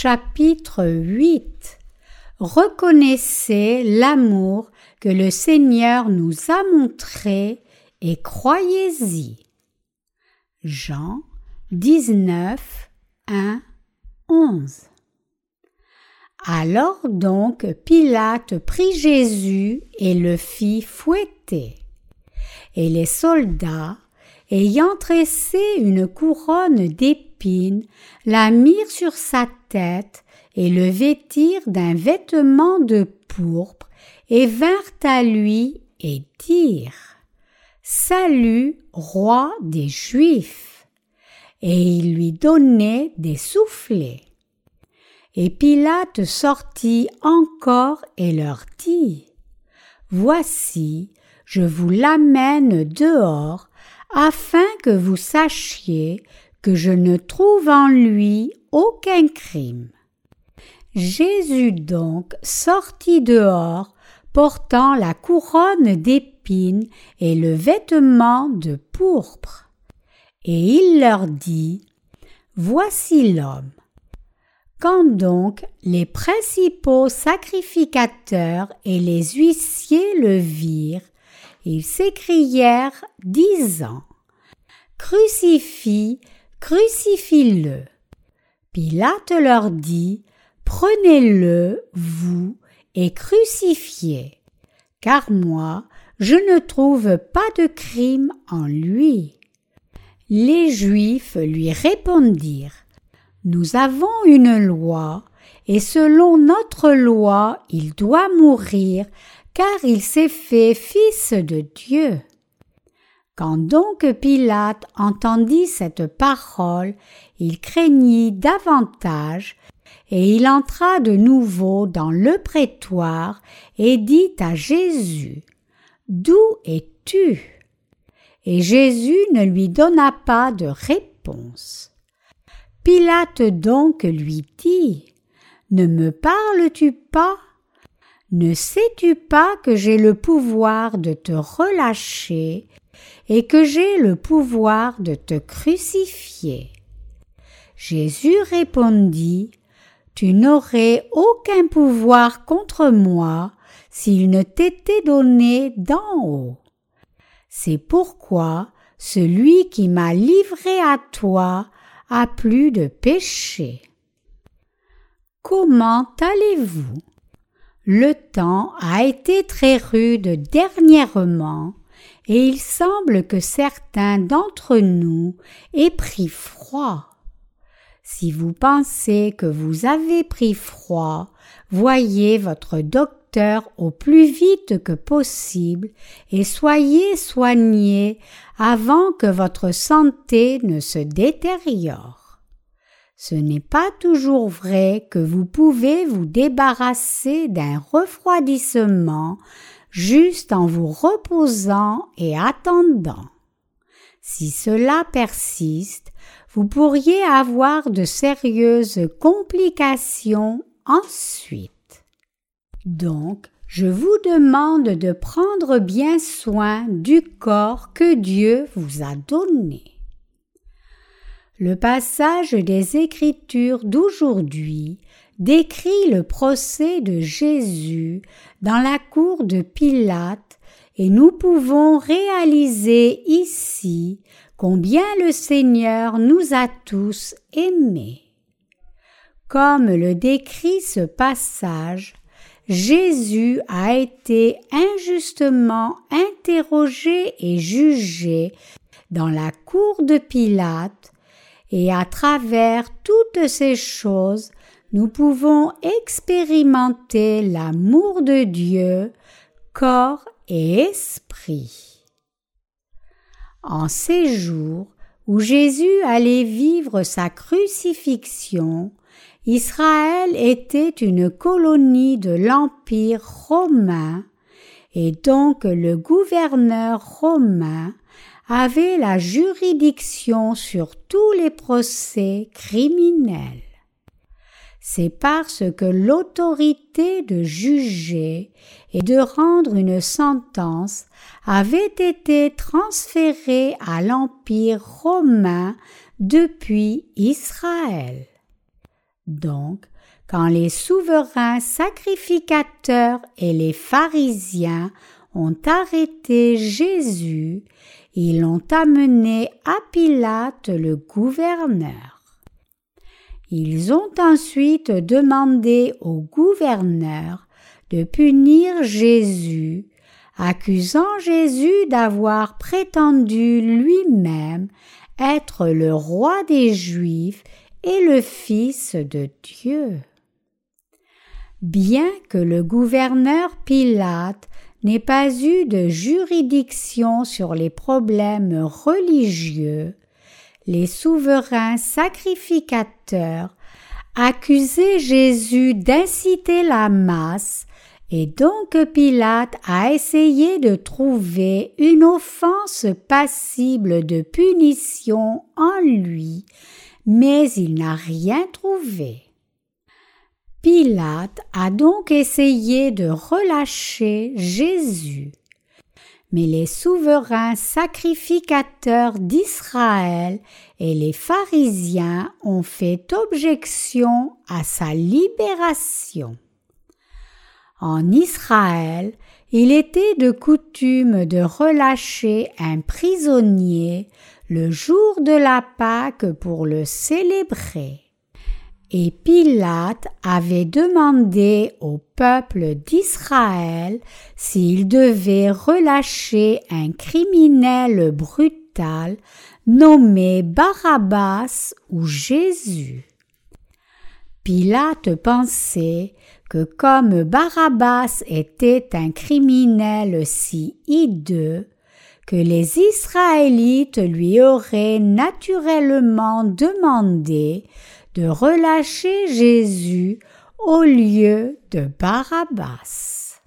Chapitre 8 Reconnaissez l'amour que le Seigneur nous a montré et croyez-y. Jean 19, 1, 11 Alors donc Pilate prit Jésus et le fit fouetter. Et les soldats, ayant tressé une couronne d'épines, la mirent sur sa tête et le vêtirent d'un vêtement de pourpre et vinrent à lui et dirent Salut, roi des Juifs. Et ils lui donnaient des soufflets. Et Pilate sortit encore et leur dit Voici, je vous l'amène dehors afin que vous sachiez je ne trouve en lui aucun crime. Jésus donc sortit dehors, portant la couronne d'épines et le vêtement de pourpre. Et il leur dit, Voici l'homme. Quand donc les principaux sacrificateurs et les huissiers le virent, ils s'écrièrent, disant, Crucifie, crucifie-le. Pilate leur dit, Prenez-le, vous, et crucifiez, car moi, je ne trouve pas de crime en lui. Les Juifs lui répondirent, Nous avons une loi, et selon notre loi il doit mourir, car il s'est fait fils de Dieu. Quand donc Pilate entendit cette parole, il craignit davantage, et il entra de nouveau dans le prétoire et dit à Jésus, D'où es-tu? Et Jésus ne lui donna pas de réponse. Pilate donc lui dit, Ne me parles-tu pas? Ne sais-tu pas que j'ai le pouvoir de te relâcher et que j'ai le pouvoir de te crucifier. Jésus répondit, Tu n'aurais aucun pouvoir contre moi s'il ne t'était donné d'en haut. C'est pourquoi celui qui m'a livré à toi a plus de péché. Comment allez-vous? Le temps a été très rude dernièrement et il semble que certains d'entre nous aient pris froid. Si vous pensez que vous avez pris froid, voyez votre docteur au plus vite que possible et soyez soigné avant que votre santé ne se détériore. Ce n'est pas toujours vrai que vous pouvez vous débarrasser d'un refroidissement juste en vous reposant et attendant. Si cela persiste, vous pourriez avoir de sérieuses complications ensuite. Donc, je vous demande de prendre bien soin du corps que Dieu vous a donné. Le passage des Écritures d'aujourd'hui décrit le procès de Jésus dans la cour de Pilate et nous pouvons réaliser ici combien le Seigneur nous a tous aimés. Comme le décrit ce passage, Jésus a été injustement interrogé et jugé dans la cour de Pilate, et à travers toutes ces choses, nous pouvons expérimenter l'amour de Dieu, corps et esprit. En ces jours où Jésus allait vivre sa crucifixion, Israël était une colonie de l'Empire romain, et donc le gouverneur romain avait la juridiction sur tous les procès criminels c'est parce que l'autorité de juger et de rendre une sentence avait été transférée à l'Empire romain depuis Israël. Donc, quand les souverains sacrificateurs et les pharisiens ont arrêté Jésus, ils l'ont amené à Pilate le gouverneur. Ils ont ensuite demandé au gouverneur de punir Jésus, accusant Jésus d'avoir prétendu lui-même être le roi des Juifs et le Fils de Dieu. Bien que le gouverneur Pilate n'ait pas eu de juridiction sur les problèmes religieux, les souverains sacrificateurs accusaient Jésus d'inciter la masse et donc Pilate a essayé de trouver une offense passible de punition en lui, mais il n'a rien trouvé. Pilate a donc essayé de relâcher Jésus. Mais les souverains sacrificateurs d'Israël et les pharisiens ont fait objection à sa libération. En Israël, il était de coutume de relâcher un prisonnier le jour de la Pâque pour le célébrer. Et Pilate avait demandé au peuple d'Israël s'il devait relâcher un criminel brutal nommé Barabbas ou Jésus. Pilate pensait que comme Barabbas était un criminel si hideux, que les Israélites lui auraient naturellement demandé de relâcher Jésus au lieu de Barabbas.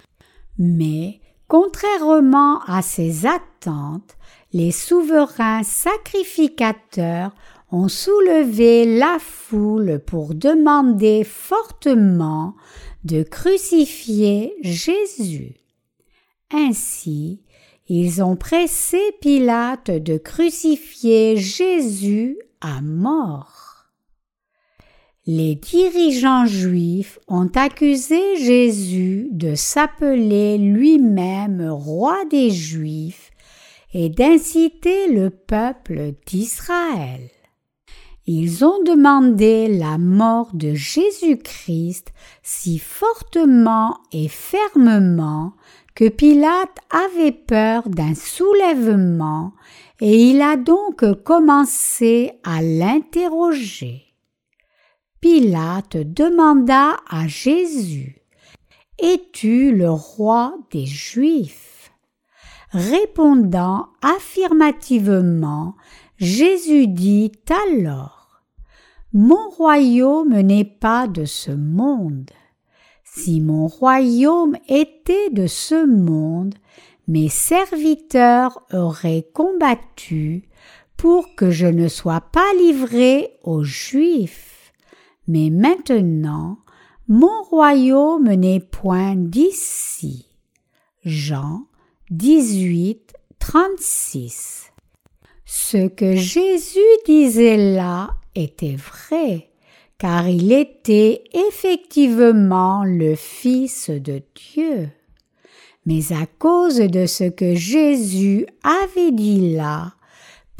Mais, contrairement à ses attentes, les souverains sacrificateurs ont soulevé la foule pour demander fortement de crucifier Jésus. Ainsi, ils ont pressé Pilate de crucifier Jésus à mort. Les dirigeants juifs ont accusé Jésus de s'appeler lui-même roi des Juifs et d'inciter le peuple d'Israël. Ils ont demandé la mort de Jésus-Christ si fortement et fermement que Pilate avait peur d'un soulèvement et il a donc commencé à l'interroger. Pilate demanda à Jésus Es-tu le roi des Juifs? Répondant affirmativement, Jésus dit alors Mon royaume n'est pas de ce monde. Si mon royaume était de ce monde, mes serviteurs auraient combattu pour que je ne sois pas livré aux Juifs. Mais maintenant, mon royaume n'est point d'ici. Jean 18, 36. Ce que Jésus disait là était vrai, car il était effectivement le Fils de Dieu. Mais à cause de ce que Jésus avait dit là,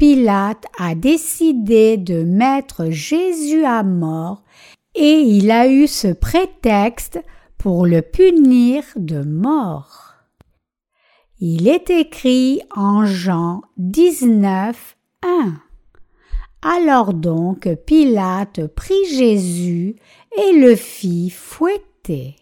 Pilate a décidé de mettre Jésus à mort et il a eu ce prétexte pour le punir de mort. Il est écrit en Jean 19, 1. Alors donc Pilate prit Jésus et le fit fouetter.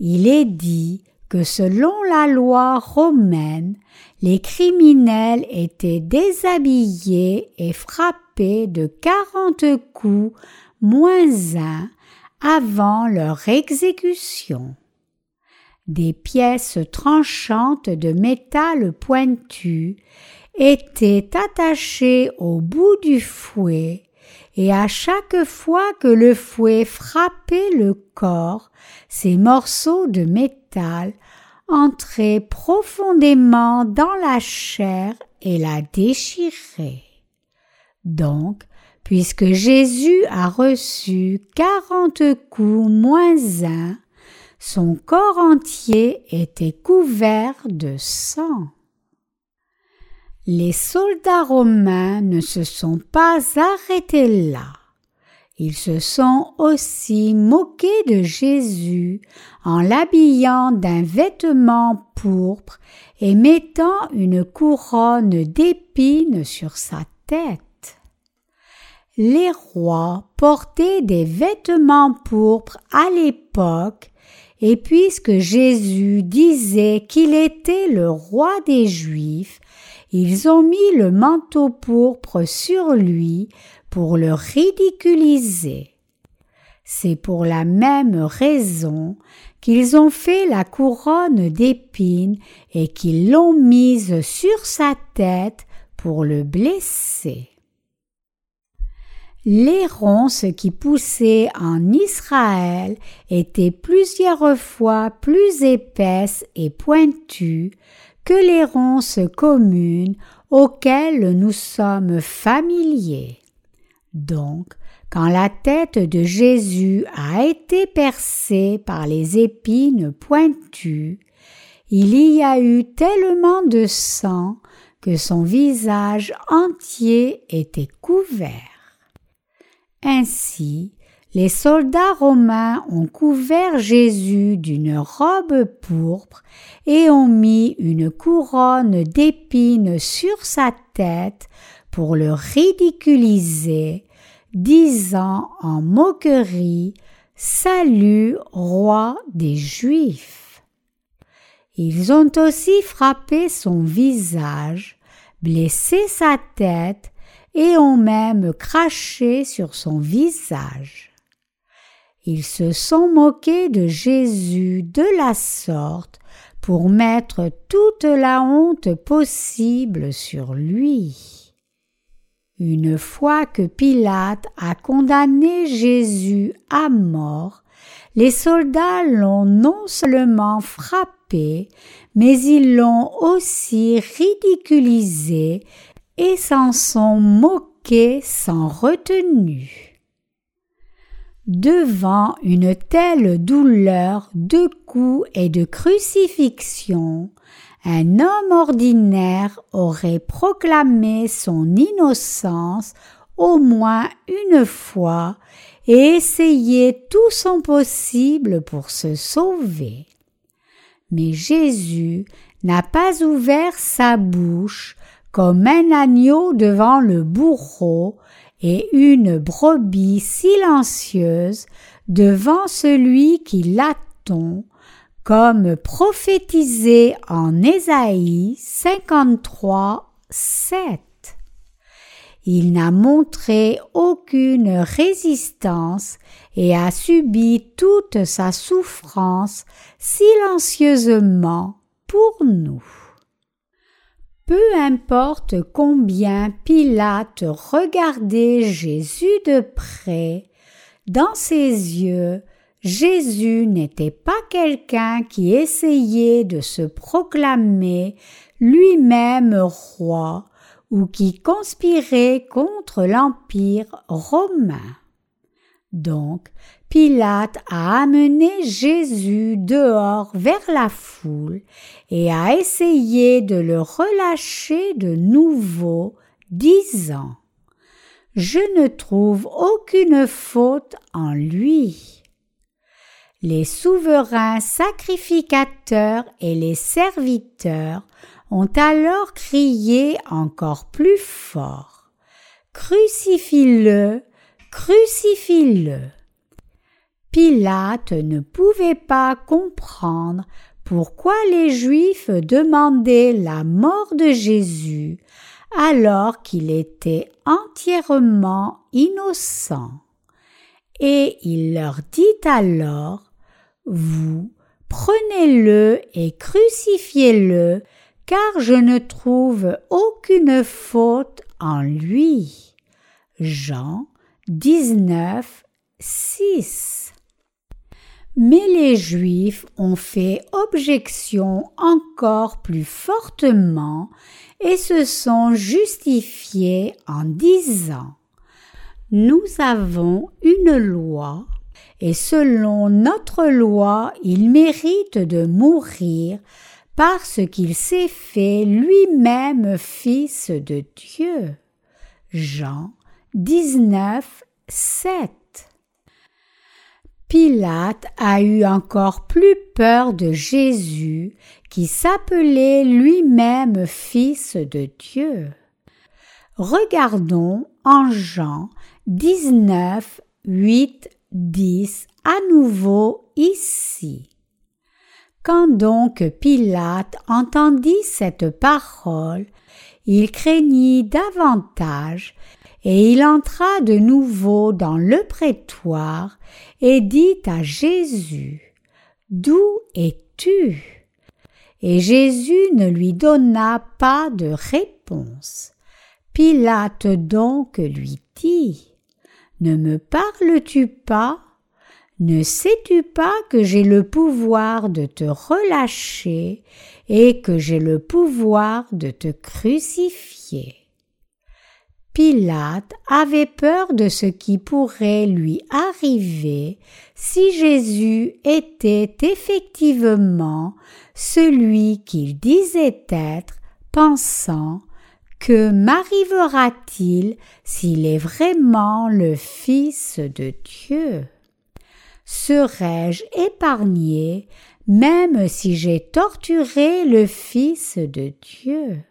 Il est dit selon la loi romaine, les criminels étaient déshabillés et frappés de quarante coups moins un avant leur exécution. Des pièces tranchantes de métal pointu étaient attachées au bout du fouet, et à chaque fois que le fouet frappait le corps, ces morceaux de métal entraient profondément dans la chair et la déchiraient. Donc, puisque Jésus a reçu quarante coups moins un, son corps entier était couvert de sang. Les soldats romains ne se sont pas arrêtés là. Ils se sont aussi moqués de Jésus en l'habillant d'un vêtement pourpre et mettant une couronne d'épines sur sa tête. Les rois portaient des vêtements pourpres à l'époque et puisque Jésus disait qu'il était le roi des Juifs, ils ont mis le manteau pourpre sur lui pour le ridiculiser. C'est pour la même raison qu'ils ont fait la couronne d'épines et qu'ils l'ont mise sur sa tête pour le blesser. Les ronces qui poussaient en Israël étaient plusieurs fois plus épaisses et pointues que les ronces communes auxquelles nous sommes familiers. Donc, quand la tête de Jésus a été percée par les épines pointues, il y a eu tellement de sang que son visage entier était couvert. Ainsi, les soldats romains ont couvert Jésus d'une robe pourpre et ont mis une couronne d'épines sur sa tête pour le ridiculiser, disant en moquerie Salut, roi des Juifs. Ils ont aussi frappé son visage, blessé sa tête et ont même craché sur son visage. Ils se sont moqués de Jésus de la sorte pour mettre toute la honte possible sur lui. Une fois que Pilate a condamné Jésus à mort, les soldats l'ont non seulement frappé, mais ils l'ont aussi ridiculisé et s'en sont moqués sans retenue. Devant une telle douleur de coups et de crucifixion, un homme ordinaire aurait proclamé son innocence au moins une fois et essayé tout son possible pour se sauver. Mais Jésus n'a pas ouvert sa bouche comme un agneau devant le bourreau et une brebis silencieuse devant celui qui l'attend, comme prophétisé en Ésaïe 53, 7. Il n'a montré aucune résistance et a subi toute sa souffrance silencieusement pour nous. Peu importe combien Pilate regardait Jésus de près, dans ses yeux, Jésus n'était pas quelqu'un qui essayait de se proclamer lui-même roi ou qui conspirait contre l'Empire romain. Donc, Pilate a amené Jésus dehors vers la foule et a essayé de le relâcher de nouveau, disant Je ne trouve aucune faute en lui. Les souverains sacrificateurs et les serviteurs ont alors crié encore plus fort Crucifie-le, crucifie-le. Pilate ne pouvait pas comprendre pourquoi les Juifs demandaient la mort de Jésus alors qu'il était entièrement innocent. Et il leur dit alors Vous prenez-le et crucifiez-le, car je ne trouve aucune faute en lui. Jean 19, 6 mais les Juifs ont fait objection encore plus fortement et se sont justifiés en disant nous avons une loi, et selon notre loi il mérite de mourir parce qu'il s'est fait lui-même fils de Dieu. Jean 19, 7 Pilate a eu encore plus peur de Jésus qui s'appelait lui-même fils de Dieu. Regardons en Jean 19, 8, 10 à nouveau ici. Quand donc Pilate entendit cette parole, il craignit davantage, et il entra de nouveau dans le prétoire et dit à Jésus, D'où es-tu? Et Jésus ne lui donna pas de réponse. Pilate donc lui dit, Ne me parles-tu pas? Ne sais-tu pas que j'ai le pouvoir de te relâcher et que j'ai le pouvoir de te crucifier? Pilate avait peur de ce qui pourrait lui arriver si Jésus était effectivement celui qu'il disait être, pensant que m'arrivera-t-il s'il est vraiment le Fils de Dieu? Serais-je épargné même si j'ai torturé le Fils de Dieu?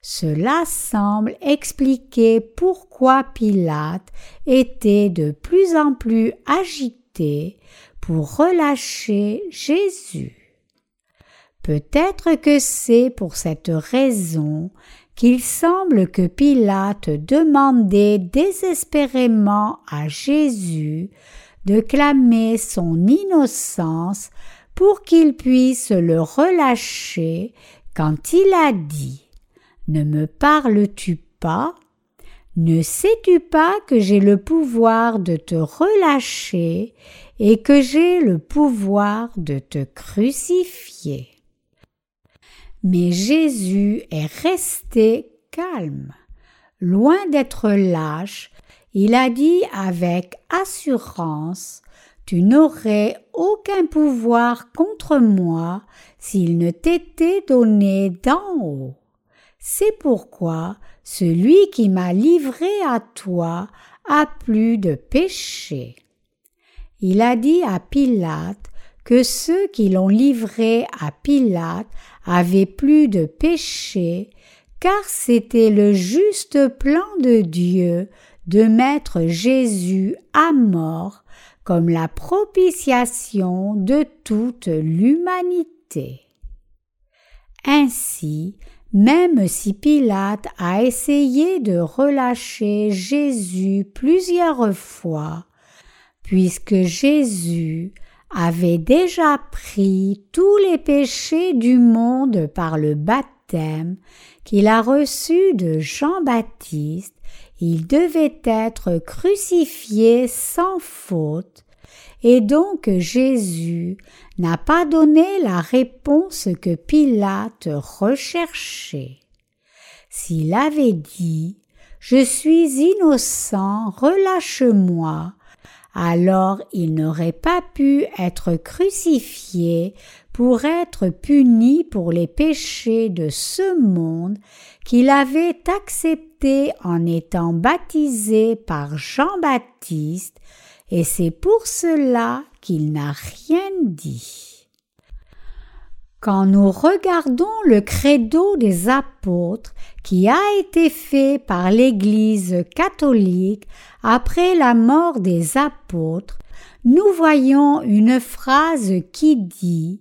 Cela semble expliquer pourquoi Pilate était de plus en plus agité pour relâcher Jésus. Peut-être que c'est pour cette raison qu'il semble que Pilate demandait désespérément à Jésus de clamer son innocence pour qu'il puisse le relâcher quand il a dit ne me parles-tu pas? Ne sais-tu pas que j'ai le pouvoir de te relâcher et que j'ai le pouvoir de te crucifier? Mais Jésus est resté calme. Loin d'être lâche, il a dit avec assurance Tu n'aurais aucun pouvoir contre moi s'il ne t'était donné d'en haut. C'est pourquoi celui qui m'a livré à toi a plus de péché. Il a dit à Pilate que ceux qui l'ont livré à Pilate avaient plus de péché, car c'était le juste plan de Dieu de mettre Jésus à mort comme la propitiation de toute l'humanité. Ainsi, même si Pilate a essayé de relâcher Jésus plusieurs fois, puisque Jésus avait déjà pris tous les péchés du monde par le baptême qu'il a reçu de Jean-Baptiste, il devait être crucifié sans faute, et donc Jésus n'a pas donné la réponse que Pilate recherchait. S'il avait dit Je suis innocent, relâche-moi, alors il n'aurait pas pu être crucifié pour être puni pour les péchés de ce monde qu'il avait accepté en étant baptisé par Jean-Baptiste, et c'est pour cela qu'il n'a rien dit. Quand nous regardons le credo des apôtres qui a été fait par l'Église catholique après la mort des apôtres, nous voyons une phrase qui dit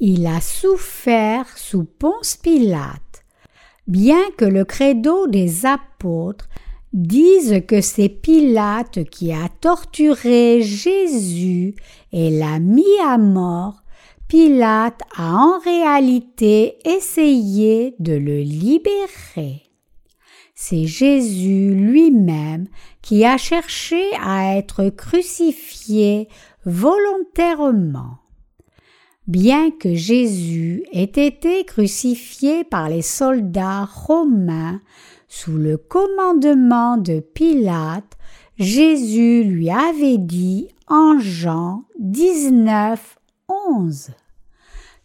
Il a souffert sous Ponce Pilate. Bien que le credo des apôtres disent que c'est Pilate qui a torturé Jésus et l'a mis à mort, Pilate a en réalité essayé de le libérer. C'est Jésus lui-même qui a cherché à être crucifié volontairement. Bien que Jésus ait été crucifié par les soldats romains sous le commandement de Pilate, Jésus lui avait dit en Jean 19, 11.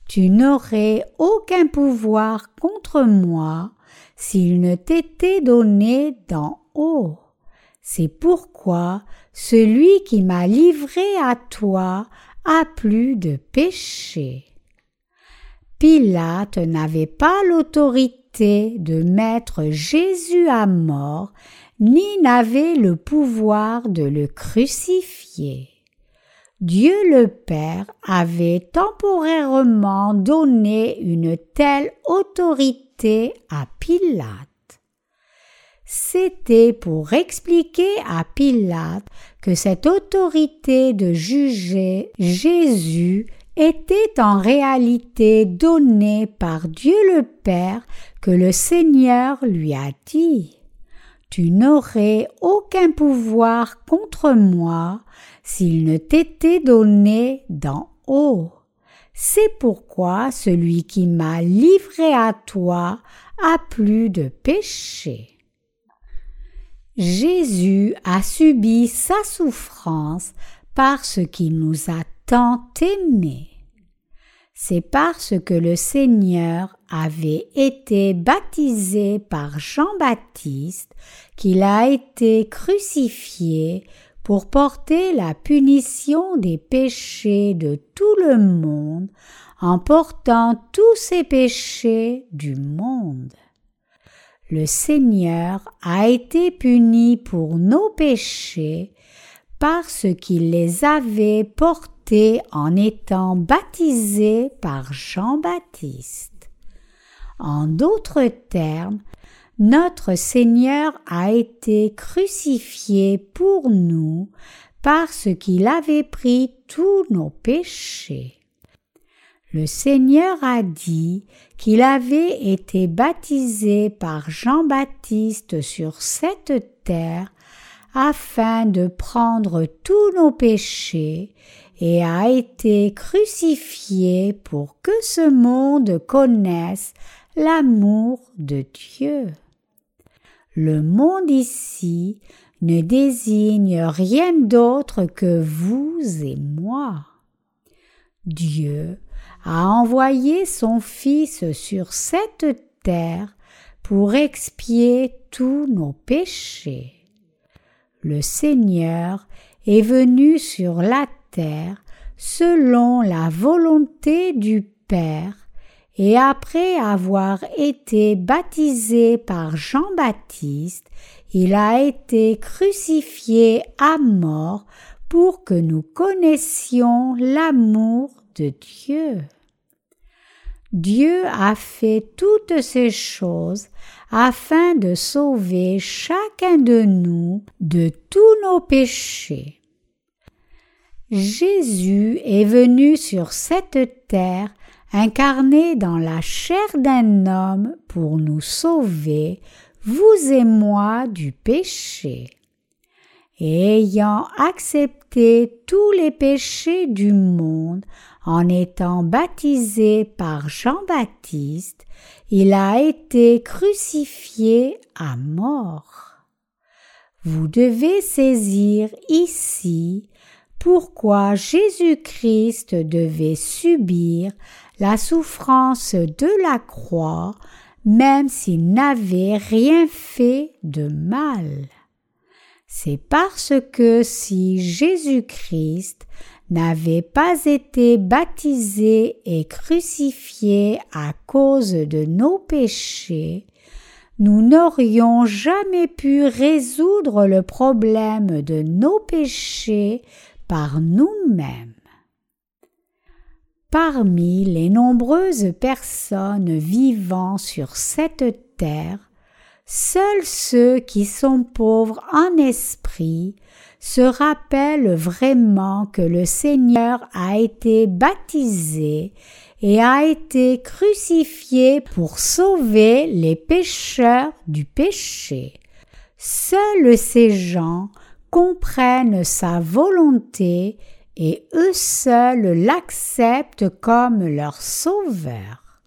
Tu n'aurais aucun pouvoir contre moi s'il ne t'était donné d'en haut. C'est pourquoi celui qui m'a livré à toi a plus de péché. Pilate n'avait pas l'autorité de mettre Jésus à mort, ni n'avait le pouvoir de le crucifier. Dieu le Père avait temporairement donné une telle autorité à Pilate. C'était pour expliquer à Pilate que cette autorité de juger Jésus était en réalité donnée par Dieu le Père que le Seigneur lui a dit. Tu n'aurais aucun pouvoir contre moi s'il ne t'était donné d'en haut. C'est pourquoi celui qui m'a livré à toi a plus de péché. Jésus a subi sa souffrance parce qu'il nous a tant aimés. C'est parce que le Seigneur avait été baptisé par Jean-Baptiste qu'il a été crucifié pour porter la punition des péchés de tout le monde en portant tous ces péchés du monde. Le Seigneur a été puni pour nos péchés parce qu'il les avait portés en étant baptisé par Jean-Baptiste. En d'autres termes, notre Seigneur a été crucifié pour nous parce qu'il avait pris tous nos péchés. Le Seigneur a dit qu'il avait été baptisé par Jean-Baptiste sur cette terre afin de prendre tous nos péchés et a été crucifié pour que ce monde connaisse l'amour de Dieu. Le monde ici ne désigne rien d'autre que vous et moi. Dieu a envoyé son Fils sur cette terre pour expier tous nos péchés. Le Seigneur est venu sur la terre selon la volonté du Père et après avoir été baptisé par Jean-Baptiste, il a été crucifié à mort pour que nous connaissions l'amour de Dieu. Dieu a fait toutes ces choses afin de sauver chacun de nous de tous nos péchés. Jésus est venu sur cette terre incarné dans la chair d'un homme pour nous sauver, vous et moi, du péché. Ayant accepté tous les péchés du monde en étant baptisé par Jean-Baptiste, il a été crucifié à mort. Vous devez saisir ici pourquoi Jésus-Christ devait subir la souffrance de la croix, même s'il n'avait rien fait de mal. C'est parce que si Jésus-Christ n'avait pas été baptisé et crucifié à cause de nos péchés, nous n'aurions jamais pu résoudre le problème de nos péchés par nous-mêmes. Parmi les nombreuses personnes vivant sur cette terre, seuls ceux qui sont pauvres en esprit se rappellent vraiment que le Seigneur a été baptisé et a été crucifié pour sauver les pécheurs du péché. Seuls ces gens comprennent sa volonté et eux seuls l'acceptent comme leur sauveur.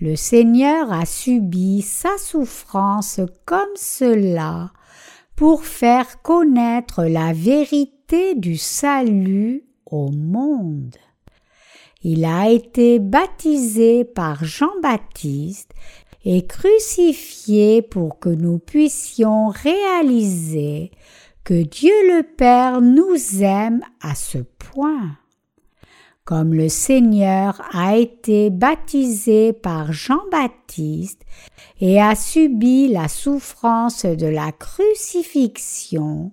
Le Seigneur a subi sa souffrance comme cela pour faire connaître la vérité du salut au monde. Il a été baptisé par Jean-Baptiste et crucifié pour que nous puissions réaliser que Dieu le Père nous aime à ce point. Comme le Seigneur a été baptisé par Jean-Baptiste et a subi la souffrance de la crucifixion,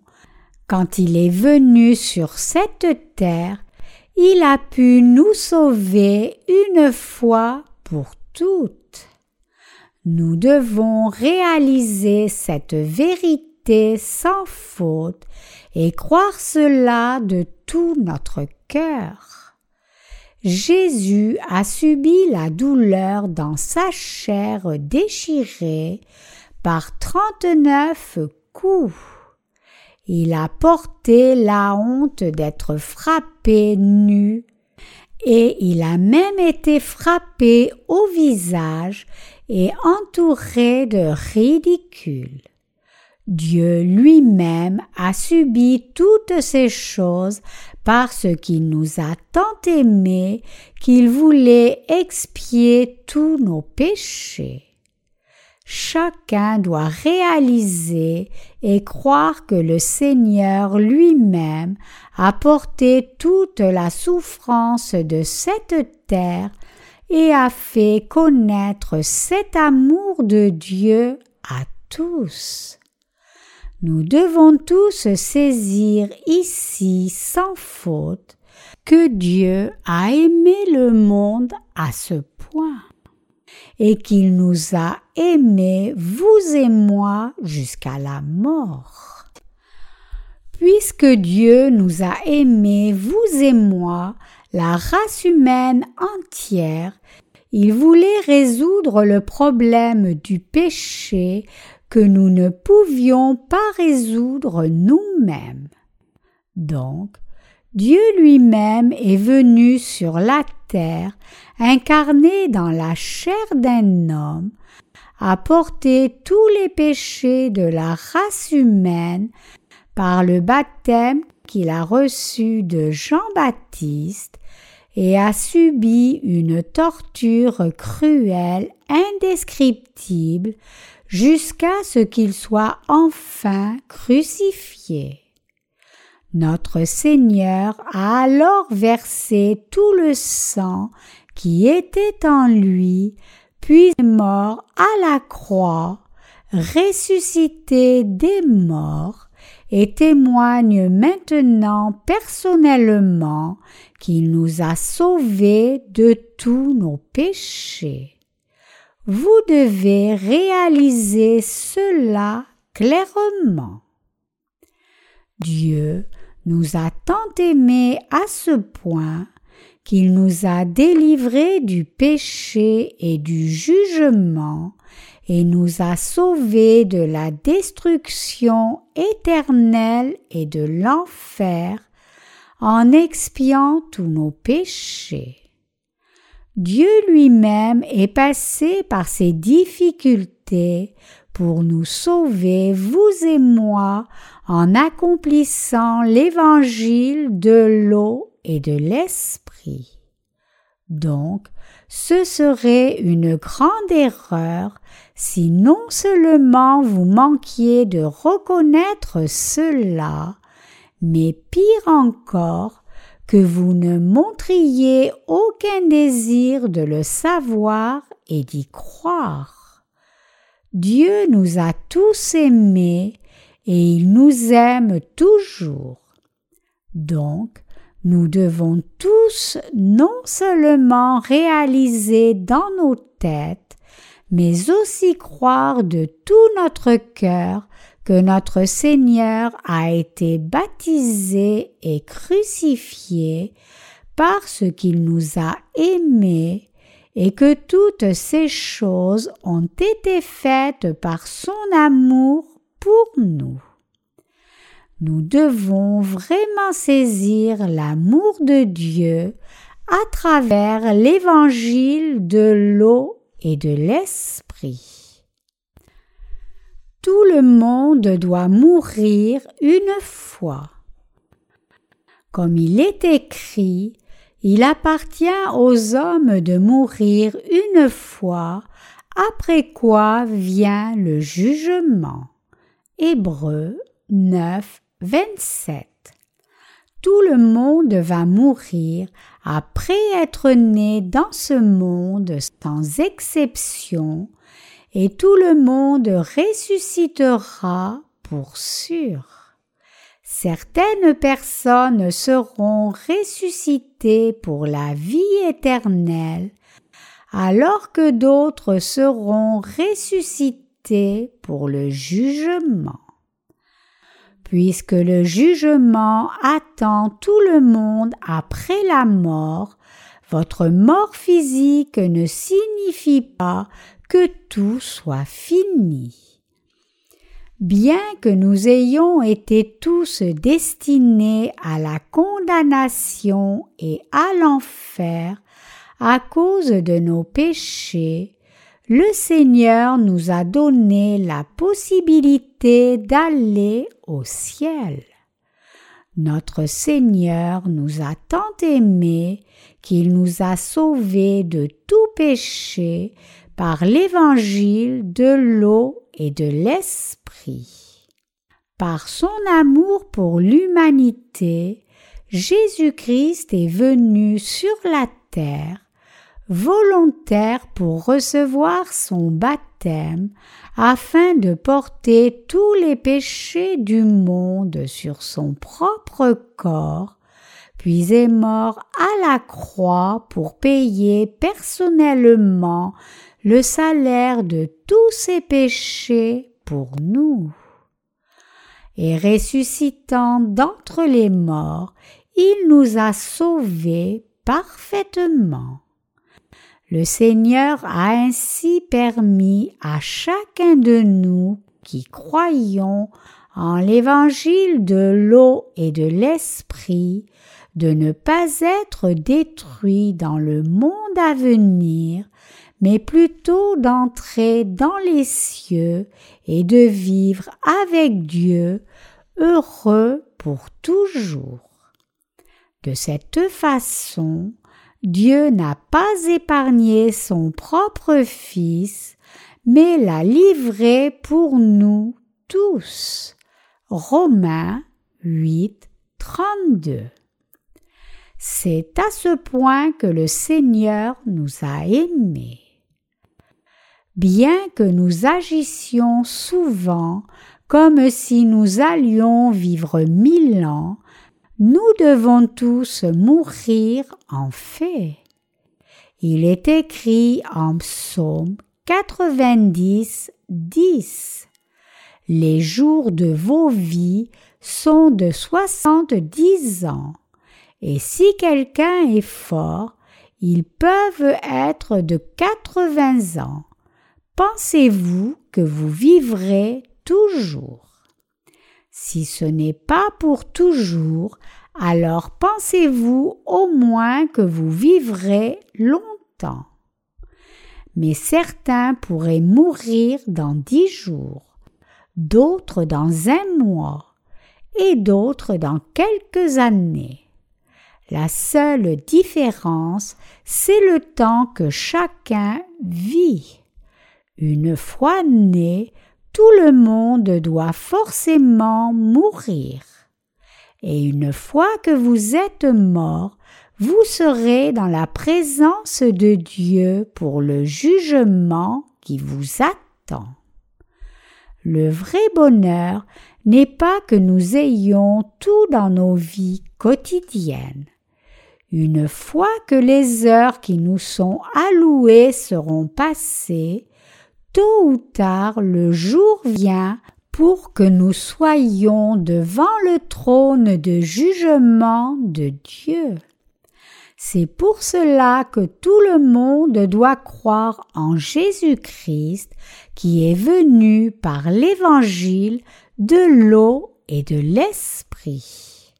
quand il est venu sur cette terre, il a pu nous sauver une fois pour toutes. Nous devons réaliser cette vérité sans faute et croire cela de tout notre cœur. Jésus a subi la douleur dans sa chair déchirée par trente-neuf coups. Il a porté la honte d'être frappé nu et il a même été frappé au visage et entouré de ridicule. Dieu lui-même a subi toutes ces choses parce qu'il nous a tant aimés qu'il voulait expier tous nos péchés. Chacun doit réaliser et croire que le Seigneur lui-même a porté toute la souffrance de cette terre et a fait connaître cet amour de Dieu à tous. Nous devons tous saisir ici sans faute que Dieu a aimé le monde à ce point et qu'il nous a aimés, vous et moi, jusqu'à la mort. Puisque Dieu nous a aimés, vous et moi, la race humaine entière, il voulait résoudre le problème du péché que nous ne pouvions pas résoudre nous-mêmes. Donc, Dieu lui-même est venu sur la terre, incarné dans la chair d'un homme, a porté tous les péchés de la race humaine par le baptême qu'il a reçu de Jean-Baptiste et a subi une torture cruelle, indescriptible, jusqu'à ce qu'il soit enfin crucifié. Notre Seigneur a alors versé tout le sang qui était en lui, puis est mort à la croix, ressuscité des morts, et témoigne maintenant personnellement qu'il nous a sauvés de tous nos péchés. Vous devez réaliser cela clairement. Dieu nous a tant aimés à ce point qu'il nous a délivrés du péché et du jugement et nous a sauvés de la destruction éternelle et de l'enfer en expiant tous nos péchés. Dieu lui-même est passé par ces difficultés pour nous sauver, vous et moi, en accomplissant l'évangile de l'eau et de l'esprit. Donc, ce serait une grande erreur si non seulement vous manquiez de reconnaître cela, mais pire encore, que vous ne montriez aucun désir de le savoir et d'y croire. Dieu nous a tous aimés et il nous aime toujours. Donc, nous devons tous non seulement réaliser dans nos têtes, mais aussi croire de tout notre cœur que notre Seigneur a été baptisé et crucifié parce qu'il nous a aimés et que toutes ces choses ont été faites par son amour pour nous. Nous devons vraiment saisir l'amour de Dieu à travers l'évangile de l'eau et de l'esprit. Tout le monde doit mourir une fois. Comme il est écrit, il appartient aux hommes de mourir une fois, après quoi vient le jugement. Hébreu 9, 27. Tout le monde va mourir après être né dans ce monde sans exception, et tout le monde ressuscitera pour sûr. Certaines personnes seront ressuscitées pour la vie éternelle, alors que d'autres seront ressuscitées pour le jugement. Puisque le jugement attend tout le monde après la mort, votre mort physique ne signifie pas que tout soit fini. Bien que nous ayons été tous destinés à la condamnation et à l'enfer à cause de nos péchés, le Seigneur nous a donné la possibilité d'aller au ciel. Notre Seigneur nous a tant aimés qu'il nous a sauvés de tout péché par l'évangile de l'eau et de l'esprit. Par son amour pour l'humanité, Jésus-Christ est venu sur la terre volontaire pour recevoir son baptême afin de porter tous les péchés du monde sur son propre corps, puis est mort à la croix pour payer personnellement le salaire de tous ses péchés pour nous. Et ressuscitant d'entre les morts, il nous a sauvés parfaitement. Le Seigneur a ainsi permis à chacun de nous qui croyons en l'évangile de l'eau et de l'esprit de ne pas être détruit dans le monde à venir, mais plutôt d'entrer dans les cieux et de vivre avec Dieu, heureux pour toujours. De cette façon, Dieu n'a pas épargné son propre Fils, mais l'a livré pour nous tous. Romains 8, 32. C'est à ce point que le Seigneur nous a aimés. Bien que nous agissions souvent comme si nous allions vivre mille ans, nous devons tous mourir en fait. Il est écrit en psaume 90, 10. Les jours de vos vies sont de soixante-dix ans, et si quelqu'un est fort, ils peuvent être de quatre-vingts ans. Pensez-vous que vous vivrez toujours? Si ce n'est pas pour toujours, alors pensez-vous au moins que vous vivrez longtemps? Mais certains pourraient mourir dans dix jours, d'autres dans un mois, et d'autres dans quelques années. La seule différence, c'est le temps que chacun vit. Une fois né, tout le monde doit forcément mourir. Et une fois que vous êtes mort, vous serez dans la présence de Dieu pour le jugement qui vous attend. Le vrai bonheur n'est pas que nous ayons tout dans nos vies quotidiennes. Une fois que les heures qui nous sont allouées seront passées, tôt ou tard le jour vient pour que nous soyons devant le trône de jugement de Dieu. C'est pour cela que tout le monde doit croire en Jésus-Christ qui est venu par l'évangile de l'eau et de l'esprit.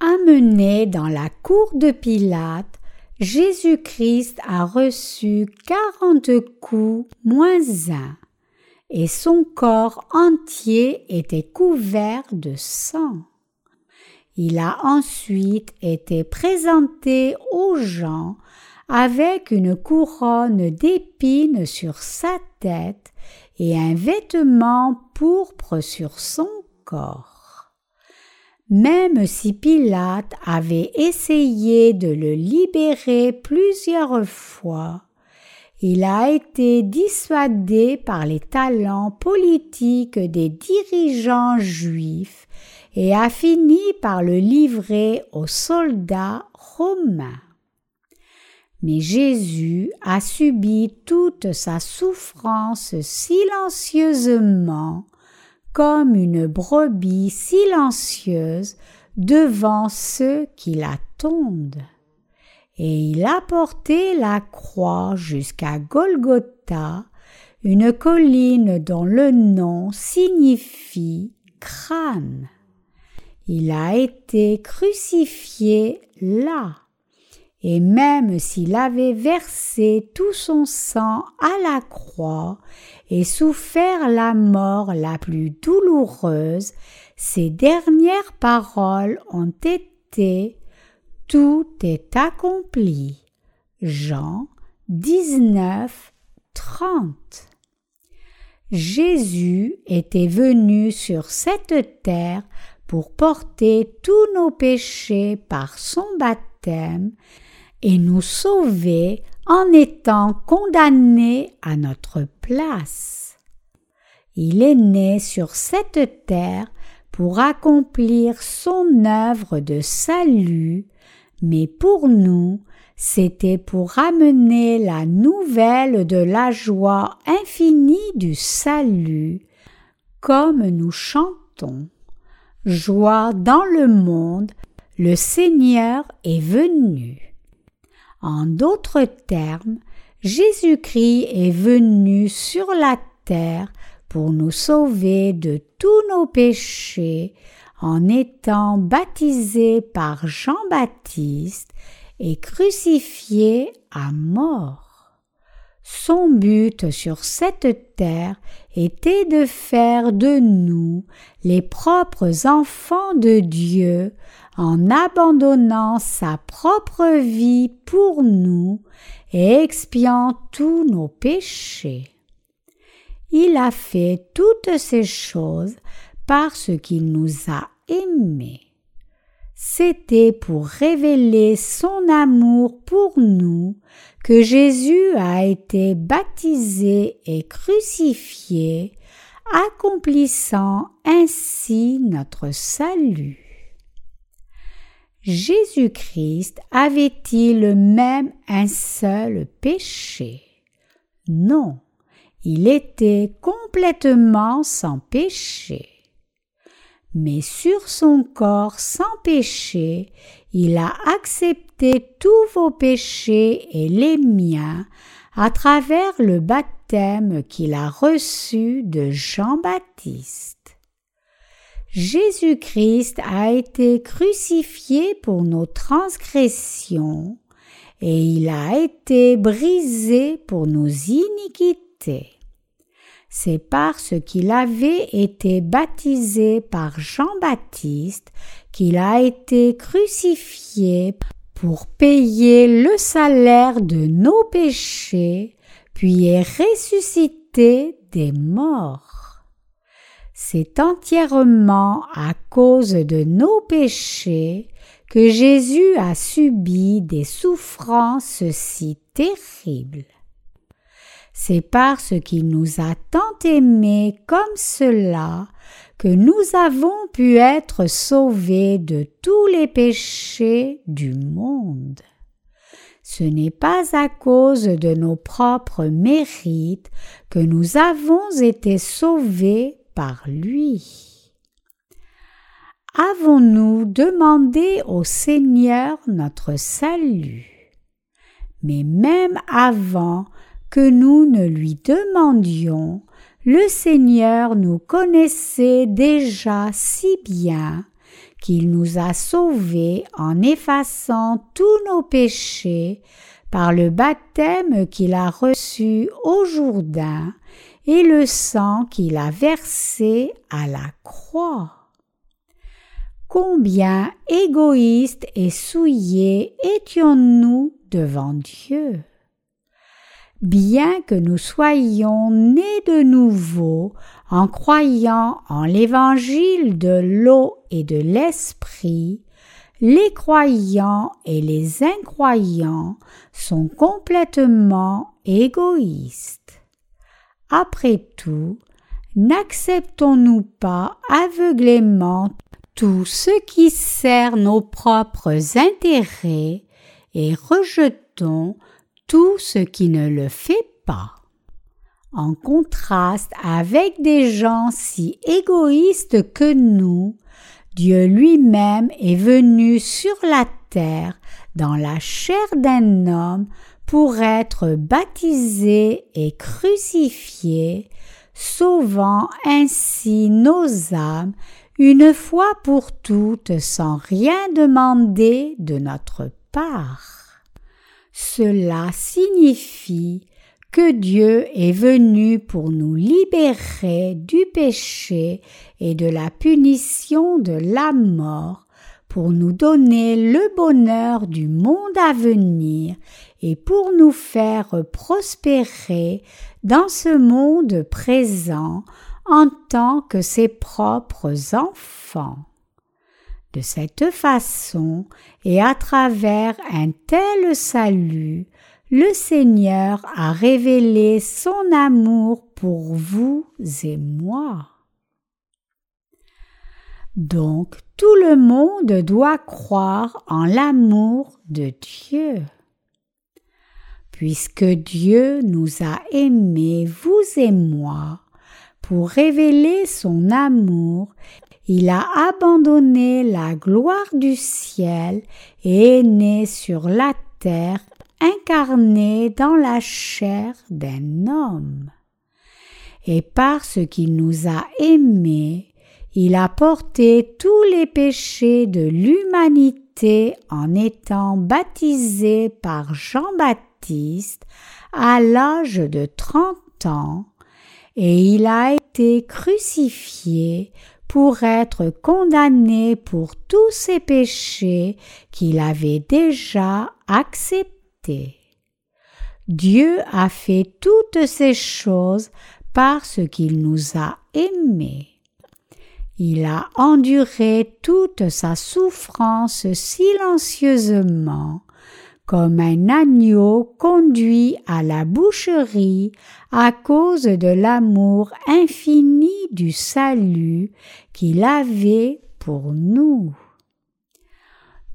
Amené dans la cour de Pilate, Jésus-Christ a reçu quarante coups moins un, et son corps entier était couvert de sang. Il a ensuite été présenté aux gens avec une couronne d'épines sur sa tête et un vêtement pourpre sur son corps. Même si Pilate avait essayé de le libérer plusieurs fois, il a été dissuadé par les talents politiques des dirigeants juifs et a fini par le livrer aux soldats romains. Mais Jésus a subi toute sa souffrance silencieusement, comme une brebis silencieuse devant ceux qui l'attendent. Et il a porté la croix jusqu'à Golgotha, une colline dont le nom signifie crâne. Il a été crucifié là et même s'il avait versé tout son sang à la croix et souffert la mort la plus douloureuse, ses dernières paroles ont été Tout est accompli. Jean 19, 30. Jésus était venu sur cette terre pour porter tous nos péchés par son baptême et nous sauver en étant condamné à notre place. Il est né sur cette terre pour accomplir son œuvre de salut, mais pour nous, c'était pour amener la nouvelle de la joie infinie du salut, comme nous chantons. Joie dans le monde, le Seigneur est venu. En d'autres termes, Jésus-Christ est venu sur la terre pour nous sauver de tous nos péchés en étant baptisé par Jean-Baptiste et crucifié à mort. Son but sur cette terre était de faire de nous les propres enfants de Dieu en abandonnant sa propre vie pour nous et expiant tous nos péchés. Il a fait toutes ces choses parce qu'il nous a aimés. C'était pour révéler son amour pour nous que Jésus a été baptisé et crucifié, accomplissant ainsi notre salut. Jésus-Christ avait-il même un seul péché? Non, il était complètement sans péché. Mais sur son corps sans péché, il a accepté tous vos péchés et les miens à travers le baptême qu'il a reçu de Jean-Baptiste. Jésus-Christ a été crucifié pour nos transgressions et il a été brisé pour nos iniquités. C'est parce qu'il avait été baptisé par Jean-Baptiste qu'il a été crucifié pour payer le salaire de nos péchés, puis est ressuscité des morts. C'est entièrement à cause de nos péchés que Jésus a subi des souffrances si terribles. C'est parce qu'il nous a tant aimés comme cela que nous avons pu être sauvés de tous les péchés du monde. Ce n'est pas à cause de nos propres mérites que nous avons été sauvés par lui. Avons-nous demandé au Seigneur notre salut? Mais même avant que nous ne lui demandions, le Seigneur nous connaissait déjà si bien qu'il nous a sauvés en effaçant tous nos péchés par le baptême qu'il a reçu au Jourdain et le sang qu'il a versé à la croix. Combien égoïstes et souillés étions-nous devant Dieu Bien que nous soyons nés de nouveau en croyant en l'évangile de l'eau et de l'esprit, les croyants et les incroyants sont complètement égoïstes. Après tout, n'acceptons-nous pas aveuglément tout ce qui sert nos propres intérêts et rejetons tout ce qui ne le fait pas. En contraste avec des gens si égoïstes que nous, Dieu lui-même est venu sur la terre dans la chair d'un homme pour être baptisé et crucifié, sauvant ainsi nos âmes une fois pour toutes sans rien demander de notre part. Cela signifie que Dieu est venu pour nous libérer du péché et de la punition de la mort, pour nous donner le bonheur du monde à venir et pour nous faire prospérer dans ce monde présent en tant que ses propres enfants. De cette façon et à travers un tel salut, le Seigneur a révélé son amour pour vous et moi. Donc tout le monde doit croire en l'amour de Dieu. Puisque Dieu nous a aimés, vous et moi, pour révéler son amour, il a abandonné la gloire du ciel et est né sur la terre incarné dans la chair d'un homme. Et parce qu'il nous a aimés, il a porté tous les péchés de l'humanité en étant baptisé par Jean-Baptiste à l'âge de trente ans, et il a été crucifié pour être condamné pour tous ses péchés qu'il avait déjà acceptés. Dieu a fait toutes ces choses parce qu'il nous a aimés. Il a enduré toute sa souffrance silencieusement comme un agneau conduit à la boucherie à cause de l'amour infini du salut qu'il avait pour nous.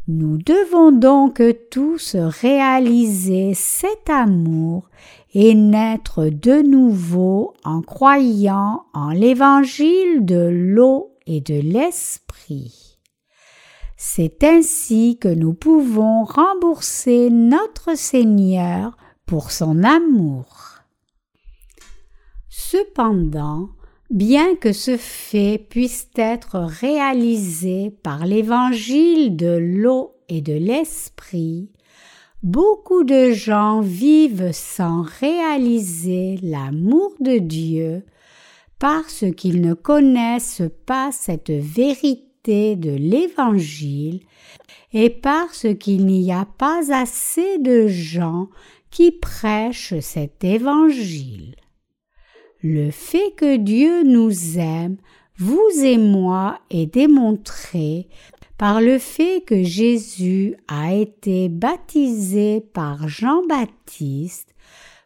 Nous devons donc tous réaliser cet amour et naître de nouveau en croyant en l'évangile de l'eau et de l'esprit. C'est ainsi que nous pouvons rembourser notre Seigneur pour son amour. Cependant, bien que ce fait puisse être réalisé par l'évangile de l'eau et de l'esprit, beaucoup de gens vivent sans réaliser l'amour de Dieu parce qu'ils ne connaissent pas cette vérité de l'Évangile et parce qu'il n'y a pas assez de gens qui prêchent cet Évangile. Le fait que Dieu nous aime, vous et moi, est démontré par le fait que Jésus a été baptisé par Jean-Baptiste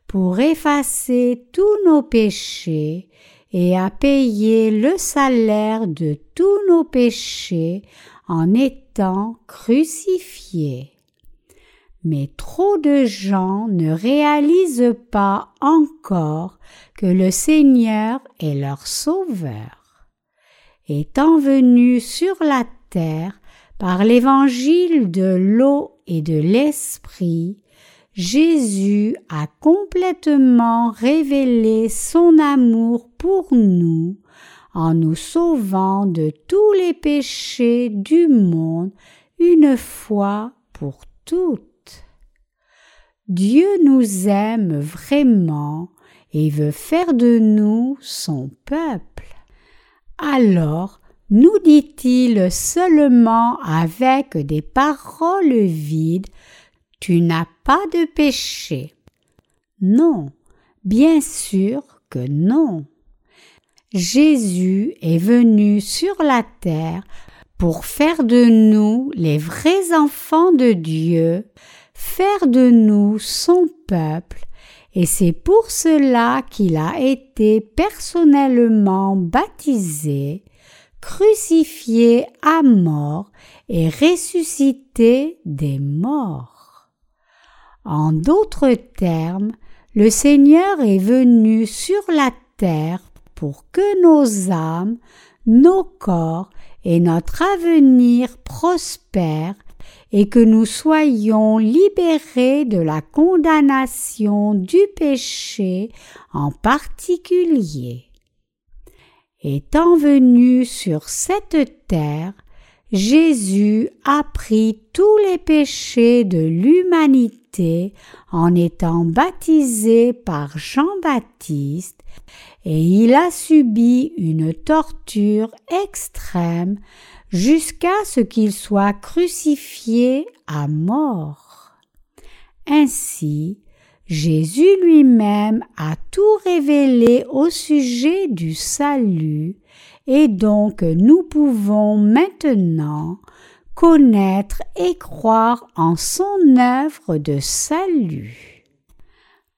pour effacer tous nos péchés et a payé le salaire de tous nos péchés en étant crucifié. Mais trop de gens ne réalisent pas encore que le Seigneur est leur Sauveur. Étant venu sur la terre par l'évangile de l'eau et de l'esprit, Jésus a complètement révélé son amour pour nous en nous sauvant de tous les péchés du monde une fois pour toutes. Dieu nous aime vraiment et veut faire de nous son peuple. Alors, nous dit-il seulement avec des paroles vides, Tu n'as pas de péché. Non, bien sûr que non. Jésus est venu sur la terre pour faire de nous les vrais enfants de Dieu, faire de nous son peuple, et c'est pour cela qu'il a été personnellement baptisé, crucifié à mort et ressuscité des morts. En d'autres termes, le Seigneur est venu sur la terre pour que nos âmes, nos corps et notre avenir prospèrent et que nous soyons libérés de la condamnation du péché en particulier. Étant venu sur cette terre, Jésus a pris tous les péchés de l'humanité en étant baptisé par Jean-Baptiste et il a subi une torture extrême jusqu'à ce qu'il soit crucifié à mort. Ainsi, Jésus lui-même a tout révélé au sujet du salut, et donc nous pouvons maintenant connaître et croire en son œuvre de salut.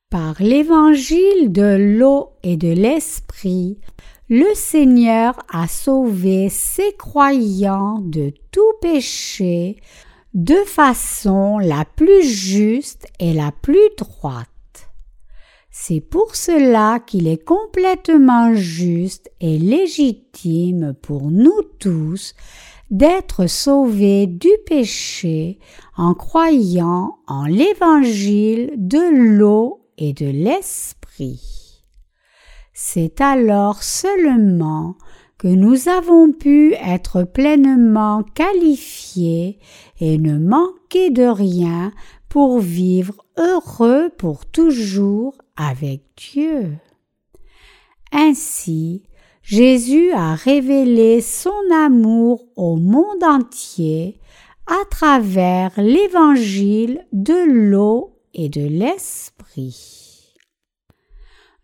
Par l'évangile de l'eau et de l'esprit, le Seigneur a sauvé ses croyants de tout péché de façon la plus juste et la plus droite. C'est pour cela qu'il est complètement juste et légitime pour nous tous d'être sauvés du péché en croyant en l'évangile de l'eau et de l'esprit. C'est alors seulement que nous avons pu être pleinement qualifiés et ne manquer de rien pour vivre heureux pour toujours avec Dieu. Ainsi, Jésus a révélé son amour au monde entier à travers l'évangile de l'eau et de l'esprit.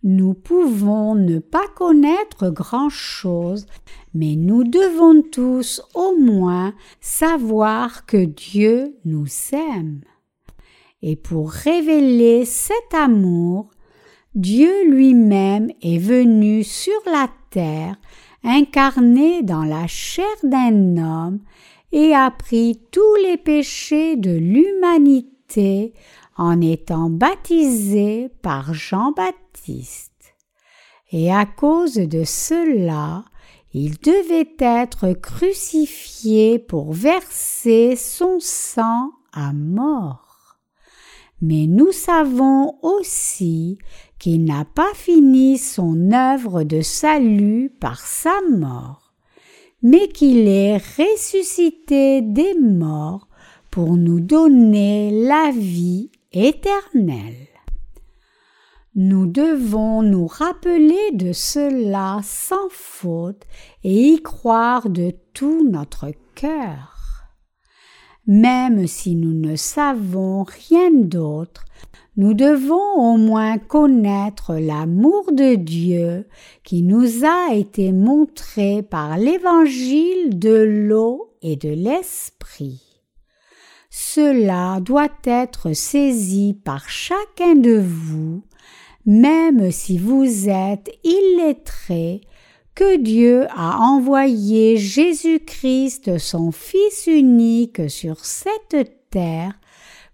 Nous pouvons ne pas connaître grand-chose, mais nous devons tous au moins savoir que Dieu nous aime. Et pour révéler cet amour, Dieu lui-même est venu sur la terre, incarné dans la chair d'un homme, et a pris tous les péchés de l'humanité en étant baptisé par Jean-Baptiste. Et à cause de cela, il devait être crucifié pour verser son sang à mort. Mais nous savons aussi qu'il n'a pas fini son œuvre de salut par sa mort, mais qu'il est ressuscité des morts pour nous donner la vie éternel. Nous devons nous rappeler de cela sans faute et y croire de tout notre cœur. Même si nous ne savons rien d'autre, nous devons au moins connaître l'amour de Dieu qui nous a été montré par l'évangile de l'eau et de l'esprit. Cela doit être saisi par chacun de vous, même si vous êtes illettré, que Dieu a envoyé Jésus-Christ son Fils unique sur cette terre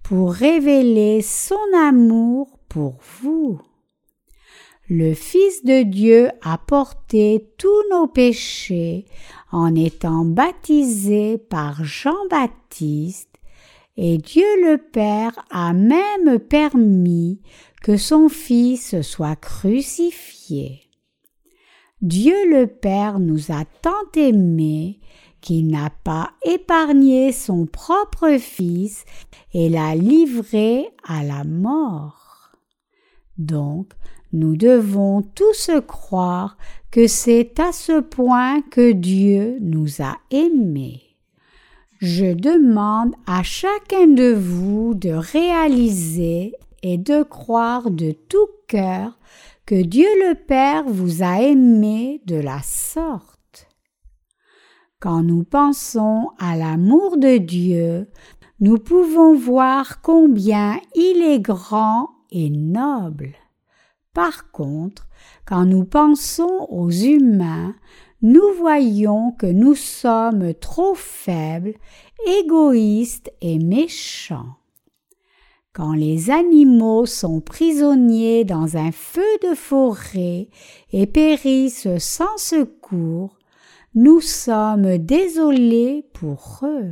pour révéler son amour pour vous. Le Fils de Dieu a porté tous nos péchés en étant baptisé par Jean-Baptiste et Dieu le Père a même permis que son Fils soit crucifié. Dieu le Père nous a tant aimés qu'il n'a pas épargné son propre Fils et l'a livré à la mort. Donc, Nous devons tous croire que c'est à ce point que Dieu nous a aimés. Je demande à chacun de vous de réaliser et de croire de tout cœur que Dieu le Père vous a aimé de la sorte. Quand nous pensons à l'amour de Dieu, nous pouvons voir combien il est grand et noble. Par contre, quand nous pensons aux humains, nous voyons que nous sommes trop faibles, égoïstes et méchants. Quand les animaux sont prisonniers dans un feu de forêt et périssent sans secours, nous sommes désolés pour eux.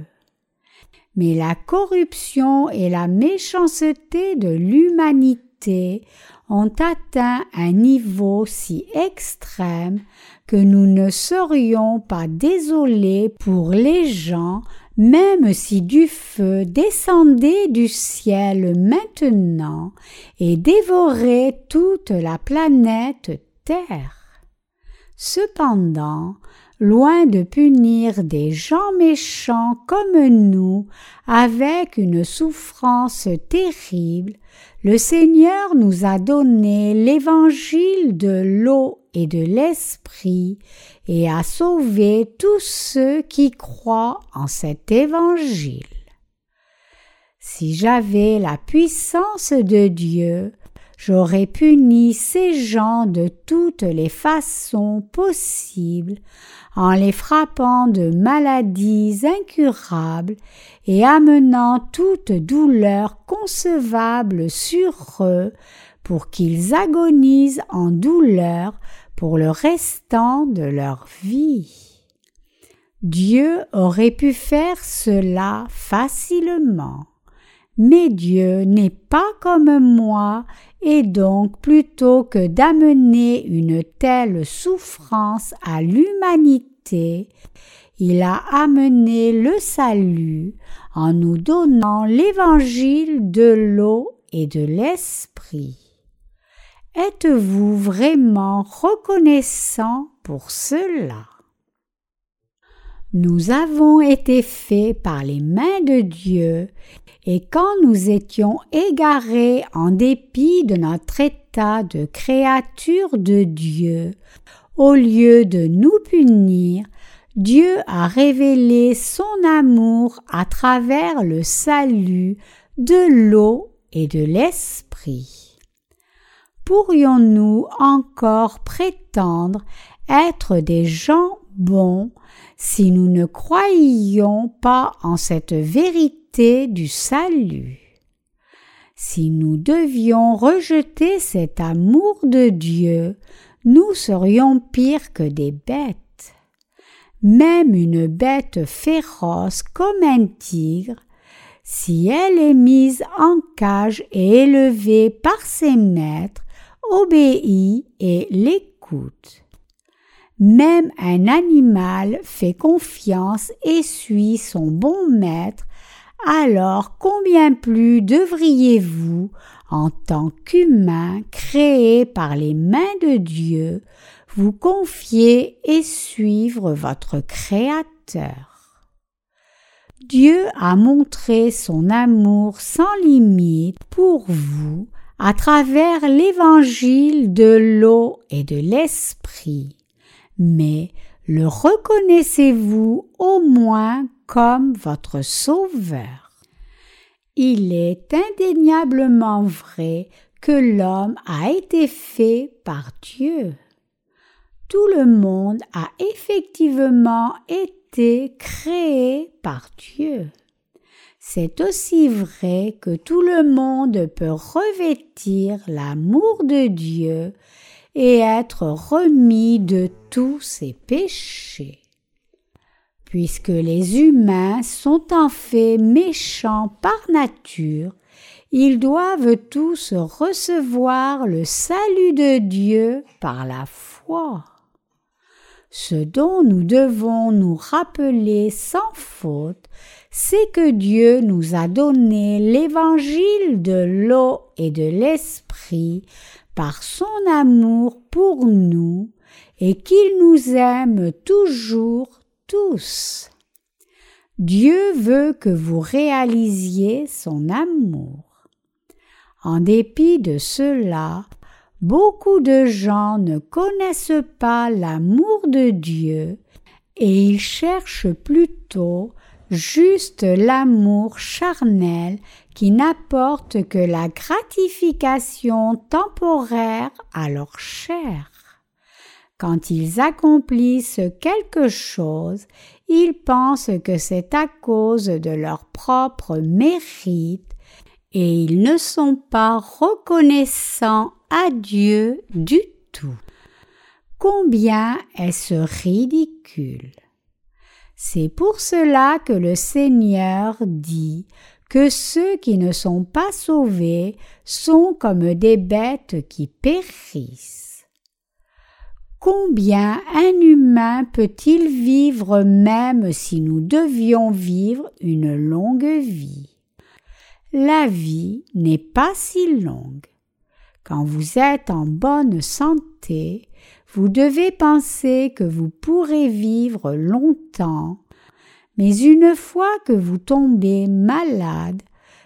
Mais la corruption et la méchanceté de l'humanité ont atteint un niveau si extrême que nous ne serions pas désolés pour les gens même si du feu descendait du ciel maintenant et dévorait toute la planète Terre. Cependant, loin de punir des gens méchants comme nous avec une souffrance terrible, le Seigneur nous a donné l'évangile de l'eau et de l'esprit et a sauvé tous ceux qui croient en cet évangile. Si j'avais la puissance de Dieu, j'aurais puni ces gens de toutes les façons possibles en les frappant de maladies incurables et amenant toute douleur concevable sur eux pour qu'ils agonisent en douleur pour le restant de leur vie. Dieu aurait pu faire cela facilement. Mais Dieu n'est pas comme moi, et donc plutôt que d'amener une telle souffrance à l'humanité, il a amené le salut en nous donnant l'évangile de l'eau et de l'esprit. Êtes-vous vraiment reconnaissant pour cela? Nous avons été faits par les mains de Dieu et quand nous étions égarés en dépit de notre état de créature de Dieu, au lieu de nous punir, Dieu a révélé son amour à travers le salut de l'eau et de l'esprit. Pourrions-nous encore prétendre être des gens bons si nous ne croyions pas en cette vérité du salut? Si nous devions rejeter cet amour de Dieu, nous serions pires que des bêtes. Même une bête féroce comme un tigre, si elle est mise en cage et élevée par ses maîtres, obéit et l'écoute. Même un animal fait confiance et suit son bon maître, alors combien plus devriez-vous, en tant qu'humain créé par les mains de Dieu, vous confier et suivre votre Créateur. Dieu a montré son amour sans limite pour vous à travers l'évangile de l'eau et de l'esprit mais le reconnaissez-vous au moins comme votre Sauveur? Il est indéniablement vrai que l'homme a été fait par Dieu. Tout le monde a effectivement été créé par Dieu. C'est aussi vrai que tout le monde peut revêtir l'amour de Dieu et être remis de tous ses péchés. Puisque les humains sont en fait méchants par nature, ils doivent tous recevoir le salut de Dieu par la foi. Ce dont nous devons nous rappeler sans faute, c'est que Dieu nous a donné l'évangile de l'eau et de l'esprit par son amour pour nous et qu'il nous aime toujours tous. Dieu veut que vous réalisiez son amour. En dépit de cela, beaucoup de gens ne connaissent pas l'amour de Dieu et ils cherchent plutôt juste l'amour charnel qui n'apporte que la gratification temporaire à leur chair. Quand ils accomplissent quelque chose, ils pensent que c'est à cause de leur propre mérite et ils ne sont pas reconnaissants à Dieu du tout. Combien est-ce ridicule? C'est pour cela que le Seigneur dit que ceux qui ne sont pas sauvés sont comme des bêtes qui périssent. Combien un humain peut-il vivre même si nous devions vivre une longue vie? La vie n'est pas si longue. Quand vous êtes en bonne santé, vous devez penser que vous pourrez vivre longtemps, mais une fois que vous tombez malade,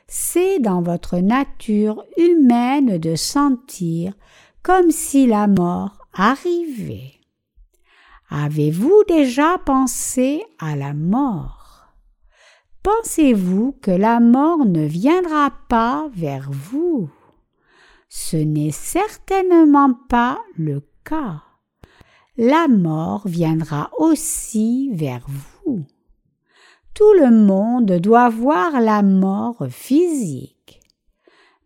c'est dans votre nature humaine de sentir comme si la mort arrivait. Avez-vous déjà pensé à la mort? Pensez-vous que la mort ne viendra pas vers vous? Ce n'est certainement pas le cas. La mort viendra aussi vers vous. Tout le monde doit voir la mort physique.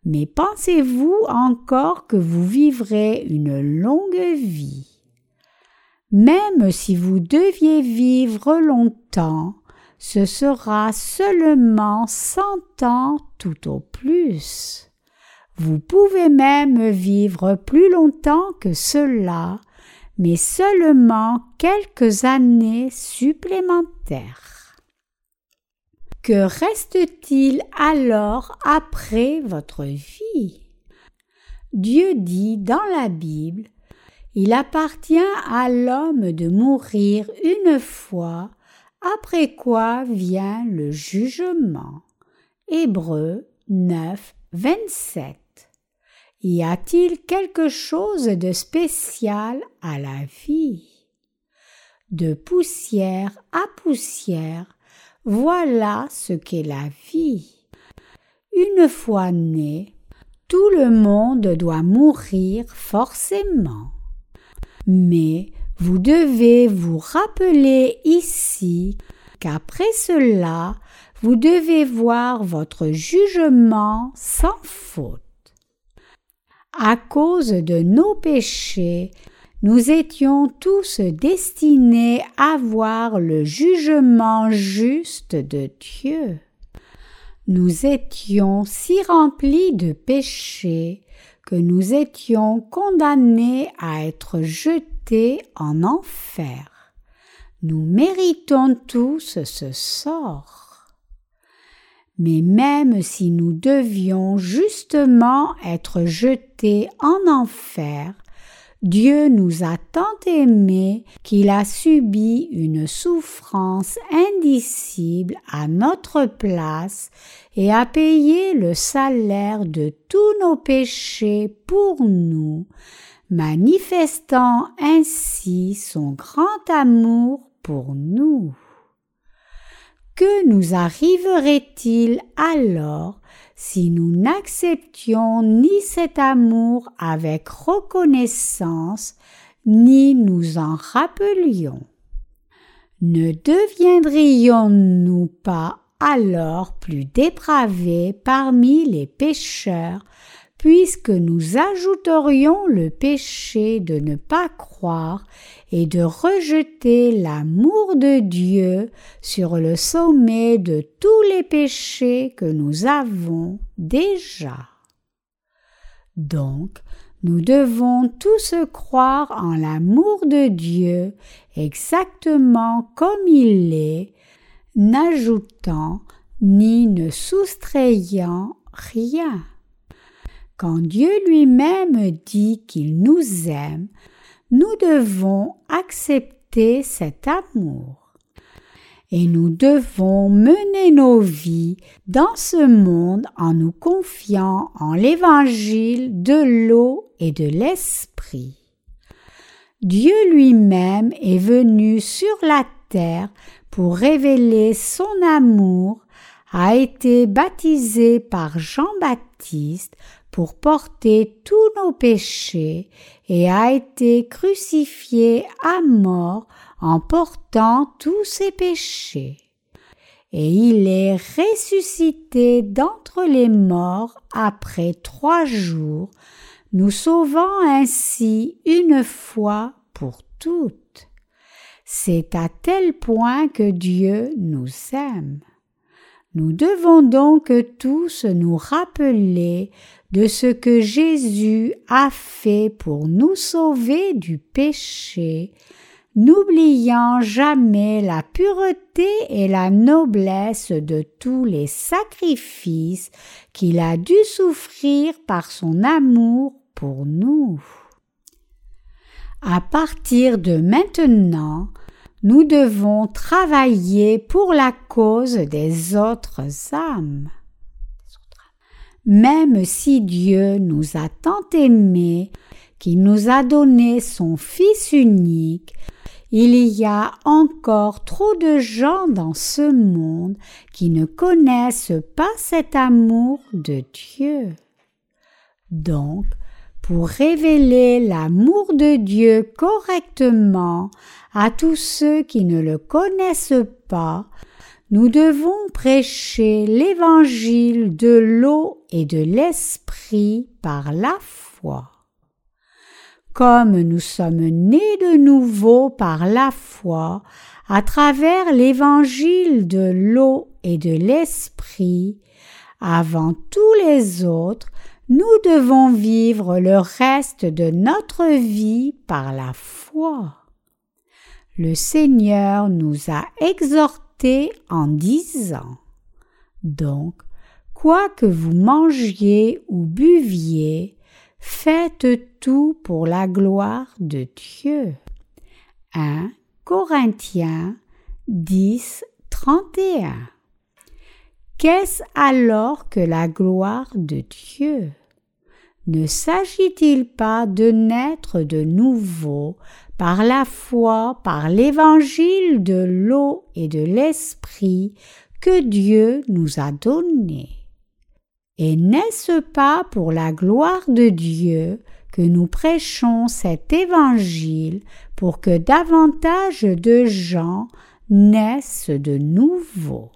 Mais pensez-vous encore que vous vivrez une longue vie? Même si vous deviez vivre longtemps, ce sera seulement cent ans tout au plus. Vous pouvez même vivre plus longtemps que cela, mais seulement quelques années supplémentaires. Que reste-t-il alors après votre vie? Dieu dit dans la Bible Il appartient à l'homme de mourir une fois, après quoi vient le jugement. Hébreu 9, 27. Y a-t-il quelque chose de spécial à la vie? De poussière à poussière, voilà ce qu'est la vie. Une fois né, tout le monde doit mourir forcément. Mais vous devez vous rappeler ici qu'après cela, vous devez voir votre jugement sans faute. À cause de nos péchés, nous étions tous destinés à voir le jugement juste de Dieu. Nous étions si remplis de péchés que nous étions condamnés à être jetés en enfer. Nous méritons tous ce sort. Mais même si nous devions justement être jetés en enfer, Dieu nous a tant aimés qu'il a subi une souffrance indicible à notre place et a payé le salaire de tous nos péchés pour nous, manifestant ainsi son grand amour pour nous. Que nous arriverait-il alors si nous n'acceptions ni cet amour avec reconnaissance, ni nous en rappelions Ne deviendrions-nous pas alors plus dépravés parmi les pécheurs puisque nous ajouterions le péché de ne pas croire et de rejeter l'amour de Dieu sur le sommet de tous les péchés que nous avons déjà. Donc, nous devons tous croire en l'amour de Dieu exactement comme il est, n'ajoutant ni ne soustrayant rien. Quand Dieu lui-même dit qu'il nous aime, nous devons accepter cet amour. Et nous devons mener nos vies dans ce monde en nous confiant en l'évangile de l'eau et de l'esprit. Dieu lui-même est venu sur la terre pour révéler son amour, a été baptisé par Jean-Baptiste pour porter tous nos péchés et a été crucifié à mort en portant tous ses péchés. Et il est ressuscité d'entre les morts après trois jours, nous sauvant ainsi une fois pour toutes. C'est à tel point que Dieu nous aime. Nous devons donc tous nous rappeler de ce que Jésus a fait pour nous sauver du péché, n'oubliant jamais la pureté et la noblesse de tous les sacrifices qu'il a dû souffrir par son amour pour nous. À partir de maintenant, nous devons travailler pour la cause des autres âmes. Même si Dieu nous a tant aimés qu'il nous a donné son Fils unique, il y a encore trop de gens dans ce monde qui ne connaissent pas cet amour de Dieu. Donc, pour révéler l'amour de Dieu correctement à tous ceux qui ne le connaissent pas, nous devons prêcher l'évangile de l'eau et de l'esprit par la foi. Comme nous sommes nés de nouveau par la foi à travers l'évangile de l'eau et de l'esprit, avant tous les autres, nous devons vivre le reste de notre vie par la foi. Le Seigneur nous a exhortés en disant Donc, quoi que vous mangiez ou buviez, faites tout pour la gloire de Dieu. 1 Corinthiens 10, 31 Qu'est-ce alors que la gloire de Dieu? Ne s'agit-il pas de naître de nouveau par la foi, par l'évangile de l'eau et de l'esprit que Dieu nous a donné Et n'est-ce pas pour la gloire de Dieu que nous prêchons cet évangile pour que davantage de gens naissent de nouveau?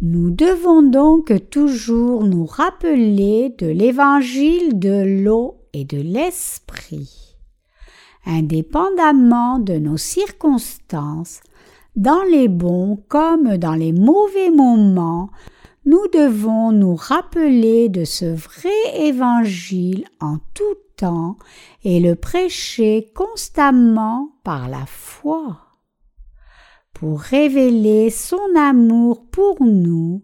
Nous devons donc toujours nous rappeler de l'évangile de l'eau et de l'esprit. Indépendamment de nos circonstances, dans les bons comme dans les mauvais moments, nous devons nous rappeler de ce vrai évangile en tout temps et le prêcher constamment par la foi. Pour révéler son amour pour nous,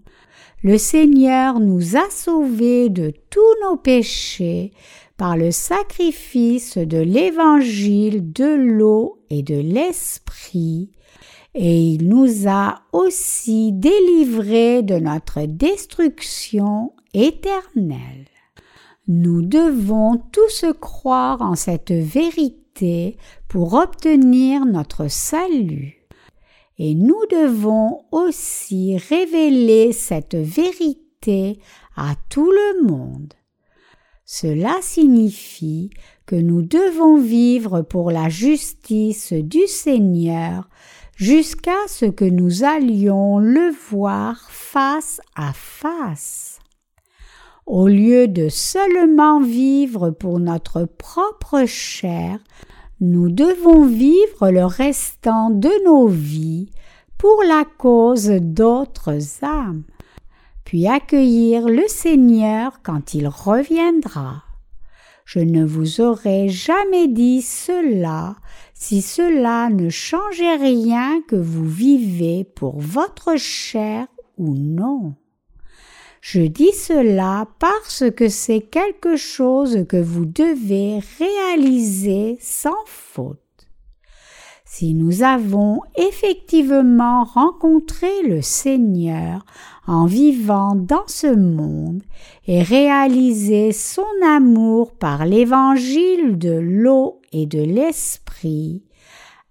le Seigneur nous a sauvés de tous nos péchés par le sacrifice de l'évangile de l'eau et de l'esprit, et il nous a aussi délivrés de notre destruction éternelle. Nous devons tous croire en cette vérité pour obtenir notre salut et nous devons aussi révéler cette vérité à tout le monde. Cela signifie que nous devons vivre pour la justice du Seigneur jusqu'à ce que nous allions le voir face à face. Au lieu de seulement vivre pour notre propre chair, nous devons vivre le restant de nos vies pour la cause d'autres âmes, puis accueillir le Seigneur quand il reviendra. Je ne vous aurais jamais dit cela si cela ne changeait rien que vous vivez pour votre chair ou non. Je dis cela parce que c'est quelque chose que vous devez réaliser sans faute. Si nous avons effectivement rencontré le Seigneur en vivant dans ce monde et réalisé son amour par l'évangile de l'eau et de l'esprit,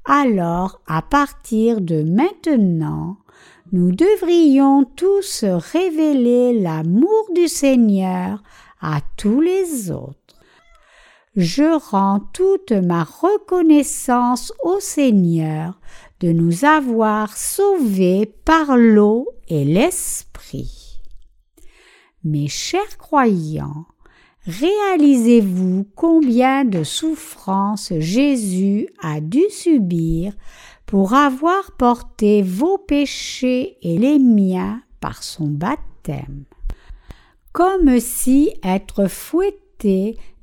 alors à partir de maintenant, nous devrions tous révéler l'amour du Seigneur à tous les autres. Je rends toute ma reconnaissance au Seigneur de nous avoir sauvés par l'eau et l'esprit. Mes chers croyants, réalisez-vous combien de souffrances Jésus a dû subir pour avoir porté vos péchés et les miens par son baptême? Comme si être fouetté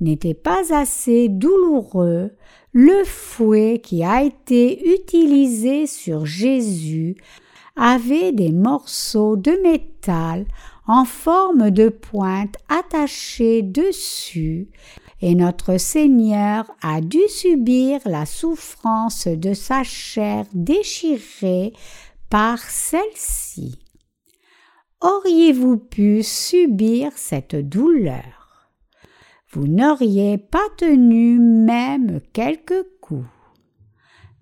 n'était pas assez douloureux, le fouet qui a été utilisé sur Jésus avait des morceaux de métal en forme de pointe attachés dessus et notre Seigneur a dû subir la souffrance de sa chair déchirée par celle-ci. Auriez-vous pu subir cette douleur? Vous n'auriez pas tenu même quelques coups.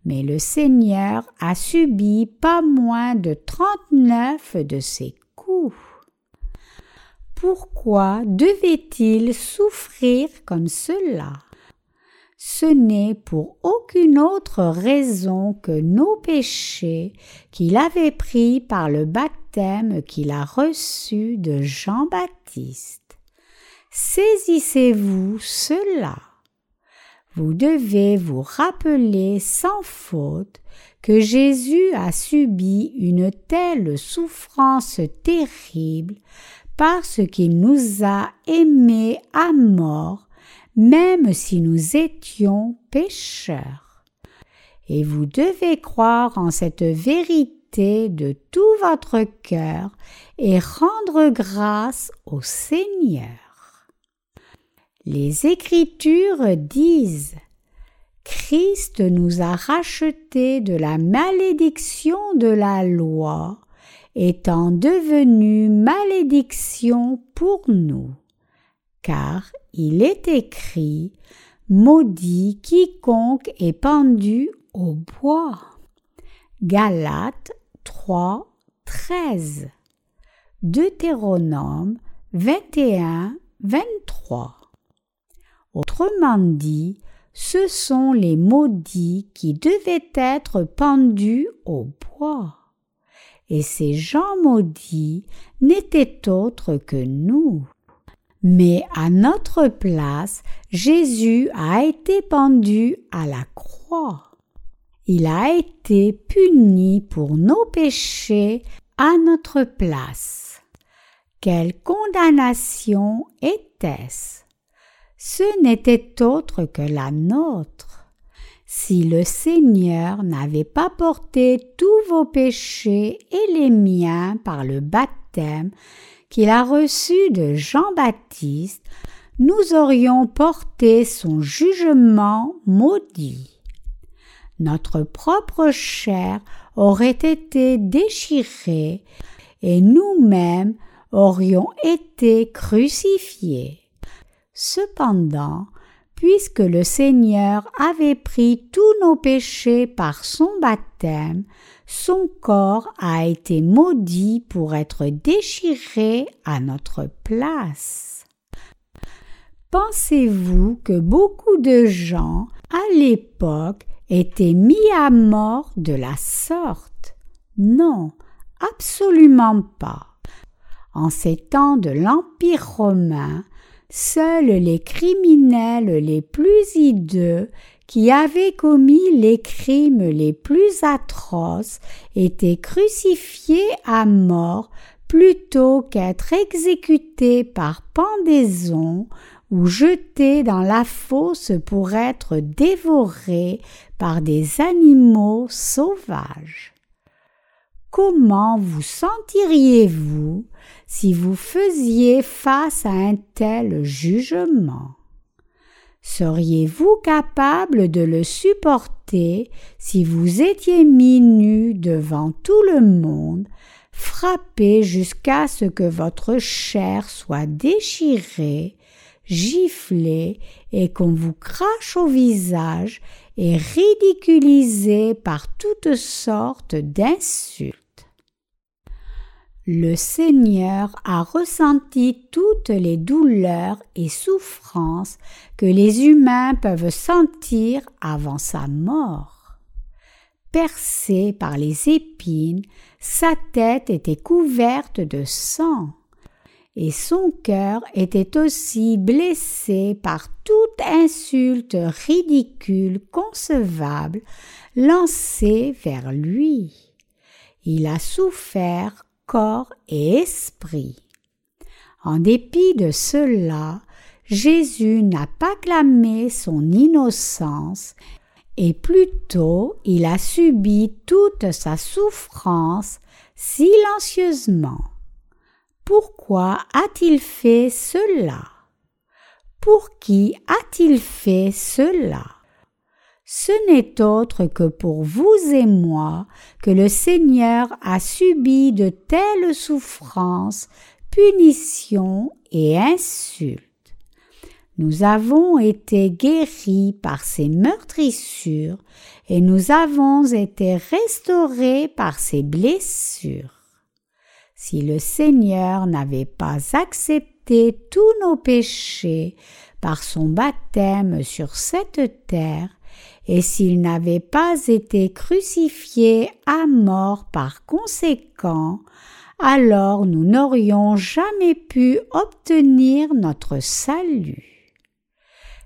Mais le Seigneur a subi pas moins de trente-neuf de ces coups pourquoi devait-il souffrir comme cela? Ce n'est pour aucune autre raison que nos péchés qu'il avait pris par le baptême qu'il a reçu de Jean-Baptiste. Saisissez-vous cela. Vous devez vous rappeler sans faute que Jésus a subi une telle souffrance terrible parce qu'il nous a aimés à mort, même si nous étions pécheurs. Et vous devez croire en cette vérité de tout votre cœur et rendre grâce au Seigneur. Les Écritures disent Christ nous a rachetés de la malédiction de la loi étant devenu malédiction pour nous, car il est écrit Maudit quiconque est pendu au bois. Galates 3, 13. Deutéronome 21, 23. Autrement dit, ce sont les maudits qui devaient être pendus au bois et ces gens maudits n'étaient autres que nous. Mais à notre place, Jésus a été pendu à la croix. Il a été puni pour nos péchés à notre place. Quelle condamnation était-ce? Ce n'était autre que la nôtre. Si le Seigneur n'avait pas porté tous vos péchés et les miens par le baptême qu'il a reçu de Jean-Baptiste, nous aurions porté son jugement maudit. Notre propre chair aurait été déchirée et nous-mêmes aurions été crucifiés. Cependant, puisque le Seigneur avait pris tous nos péchés par son baptême, son corps a été maudit pour être déchiré à notre place. Pensez-vous que beaucoup de gens à l'époque étaient mis à mort de la sorte? Non, absolument pas. En ces temps de l'Empire romain, Seuls les criminels les plus hideux qui avaient commis les crimes les plus atroces étaient crucifiés à mort plutôt qu'être exécutés par pendaison ou jetés dans la fosse pour être dévorés par des animaux sauvages. Comment vous sentiriez-vous si vous faisiez face à un tel jugement? Seriez-vous capable de le supporter si vous étiez mis nu devant tout le monde, frappé jusqu'à ce que votre chair soit déchirée, giflée et qu'on vous crache au visage et ridiculisé par toutes sortes d'insultes? Le Seigneur a ressenti toutes les douleurs et souffrances que les humains peuvent sentir avant sa mort. Percé par les épines, sa tête était couverte de sang, et son cœur était aussi blessé par toute insulte ridicule concevable lancée vers lui. Il a souffert corps et esprit. En dépit de cela, Jésus n'a pas clamé son innocence, et plutôt il a subi toute sa souffrance silencieusement. Pourquoi a-t-il fait cela? Pour qui a-t-il fait cela? Ce n'est autre que pour vous et moi que le Seigneur a subi de telles souffrances, punitions et insultes. Nous avons été guéris par ses meurtrissures et nous avons été restaurés par ses blessures. Si le Seigneur n'avait pas accepté tous nos péchés par son baptême sur cette terre, et s'il n'avait pas été crucifié à mort par conséquent, alors nous n'aurions jamais pu obtenir notre salut.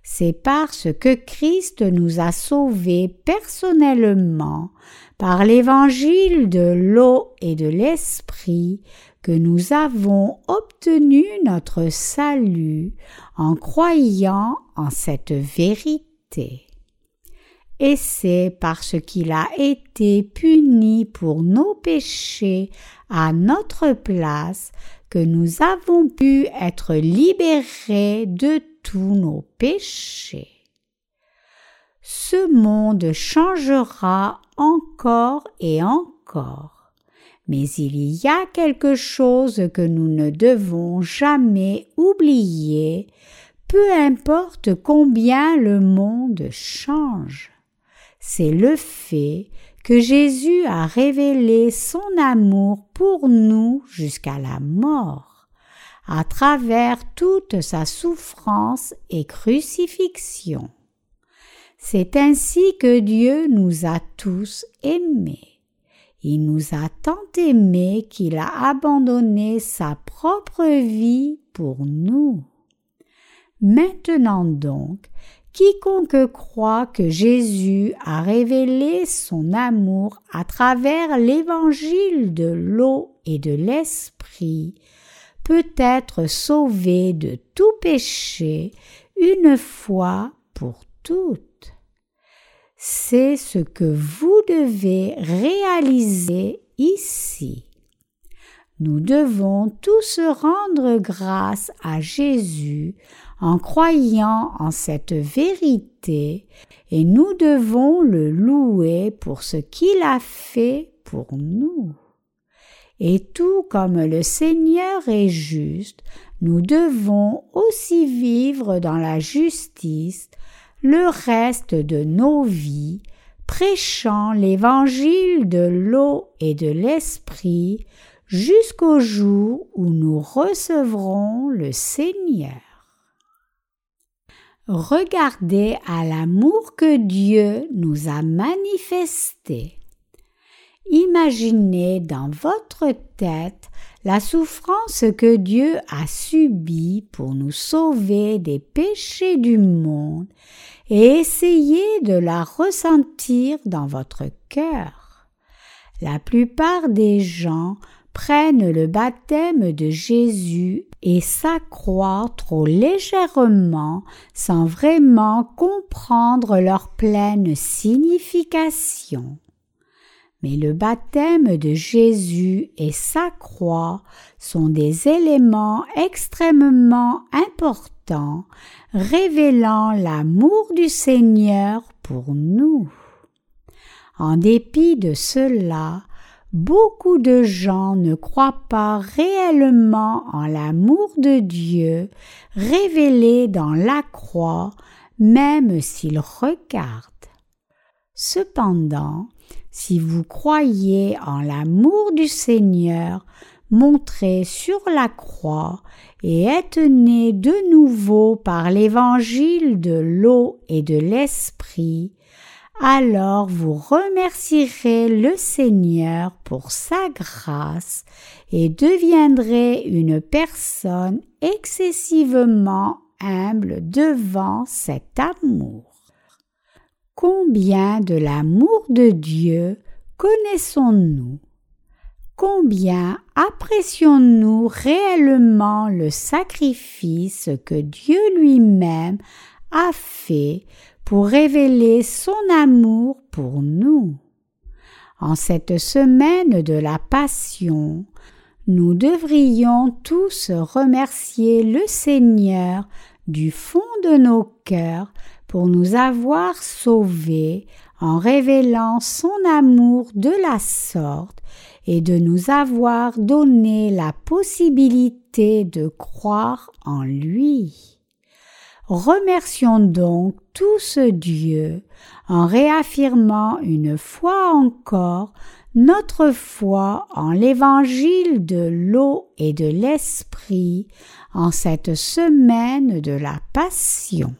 C'est parce que Christ nous a sauvés personnellement par l'évangile de l'eau et de l'esprit que nous avons obtenu notre salut en croyant en cette vérité et c'est parce qu'il a été puni pour nos péchés à notre place que nous avons pu être libérés de tous nos péchés. Ce monde changera encore et encore, mais il y a quelque chose que nous ne devons jamais oublier, peu importe combien le monde change c'est le fait que Jésus a révélé son amour pour nous jusqu'à la mort, à travers toute sa souffrance et crucifixion. C'est ainsi que Dieu nous a tous aimés. Il nous a tant aimés qu'il a abandonné sa propre vie pour nous. Maintenant donc, Quiconque croit que Jésus a révélé son amour à travers l'évangile de l'eau et de l'esprit peut être sauvé de tout péché une fois pour toutes. C'est ce que vous devez réaliser ici. Nous devons tous rendre grâce à Jésus en croyant en cette vérité et nous devons le louer pour ce qu'il a fait pour nous. Et tout comme le Seigneur est juste, nous devons aussi vivre dans la justice le reste de nos vies, prêchant l'évangile de l'eau et de l'esprit jusqu'au jour où nous recevrons le Seigneur. Regardez à l'amour que Dieu nous a manifesté. Imaginez dans votre tête la souffrance que Dieu a subie pour nous sauver des péchés du monde et essayez de la ressentir dans votre cœur. La plupart des gens prennent le baptême de Jésus et s'accroient trop légèrement sans vraiment comprendre leur pleine signification. mais le baptême de Jésus et sa croix sont des éléments extrêmement importants révélant l'amour du Seigneur pour nous. En dépit de cela, beaucoup de gens ne croient pas réellement en l'amour de Dieu révélé dans la croix, même s'ils regardent. Cependant, si vous croyez en l'amour du Seigneur montré sur la croix et êtes né de nouveau par l'évangile de l'eau et de l'esprit, alors vous remercierez le Seigneur pour sa grâce et deviendrez une personne excessivement humble devant cet amour. Combien de l'amour de Dieu connaissons-nous? Combien apprécions-nous réellement le sacrifice que Dieu lui-même a fait pour révéler son amour pour nous. En cette semaine de la Passion, nous devrions tous remercier le Seigneur du fond de nos cœurs pour nous avoir sauvés en révélant son amour de la sorte et de nous avoir donné la possibilité de croire en lui. Remercions donc tous Dieu en réaffirmant une fois encore notre foi en l'évangile de l'eau et de l'esprit en cette semaine de la Passion.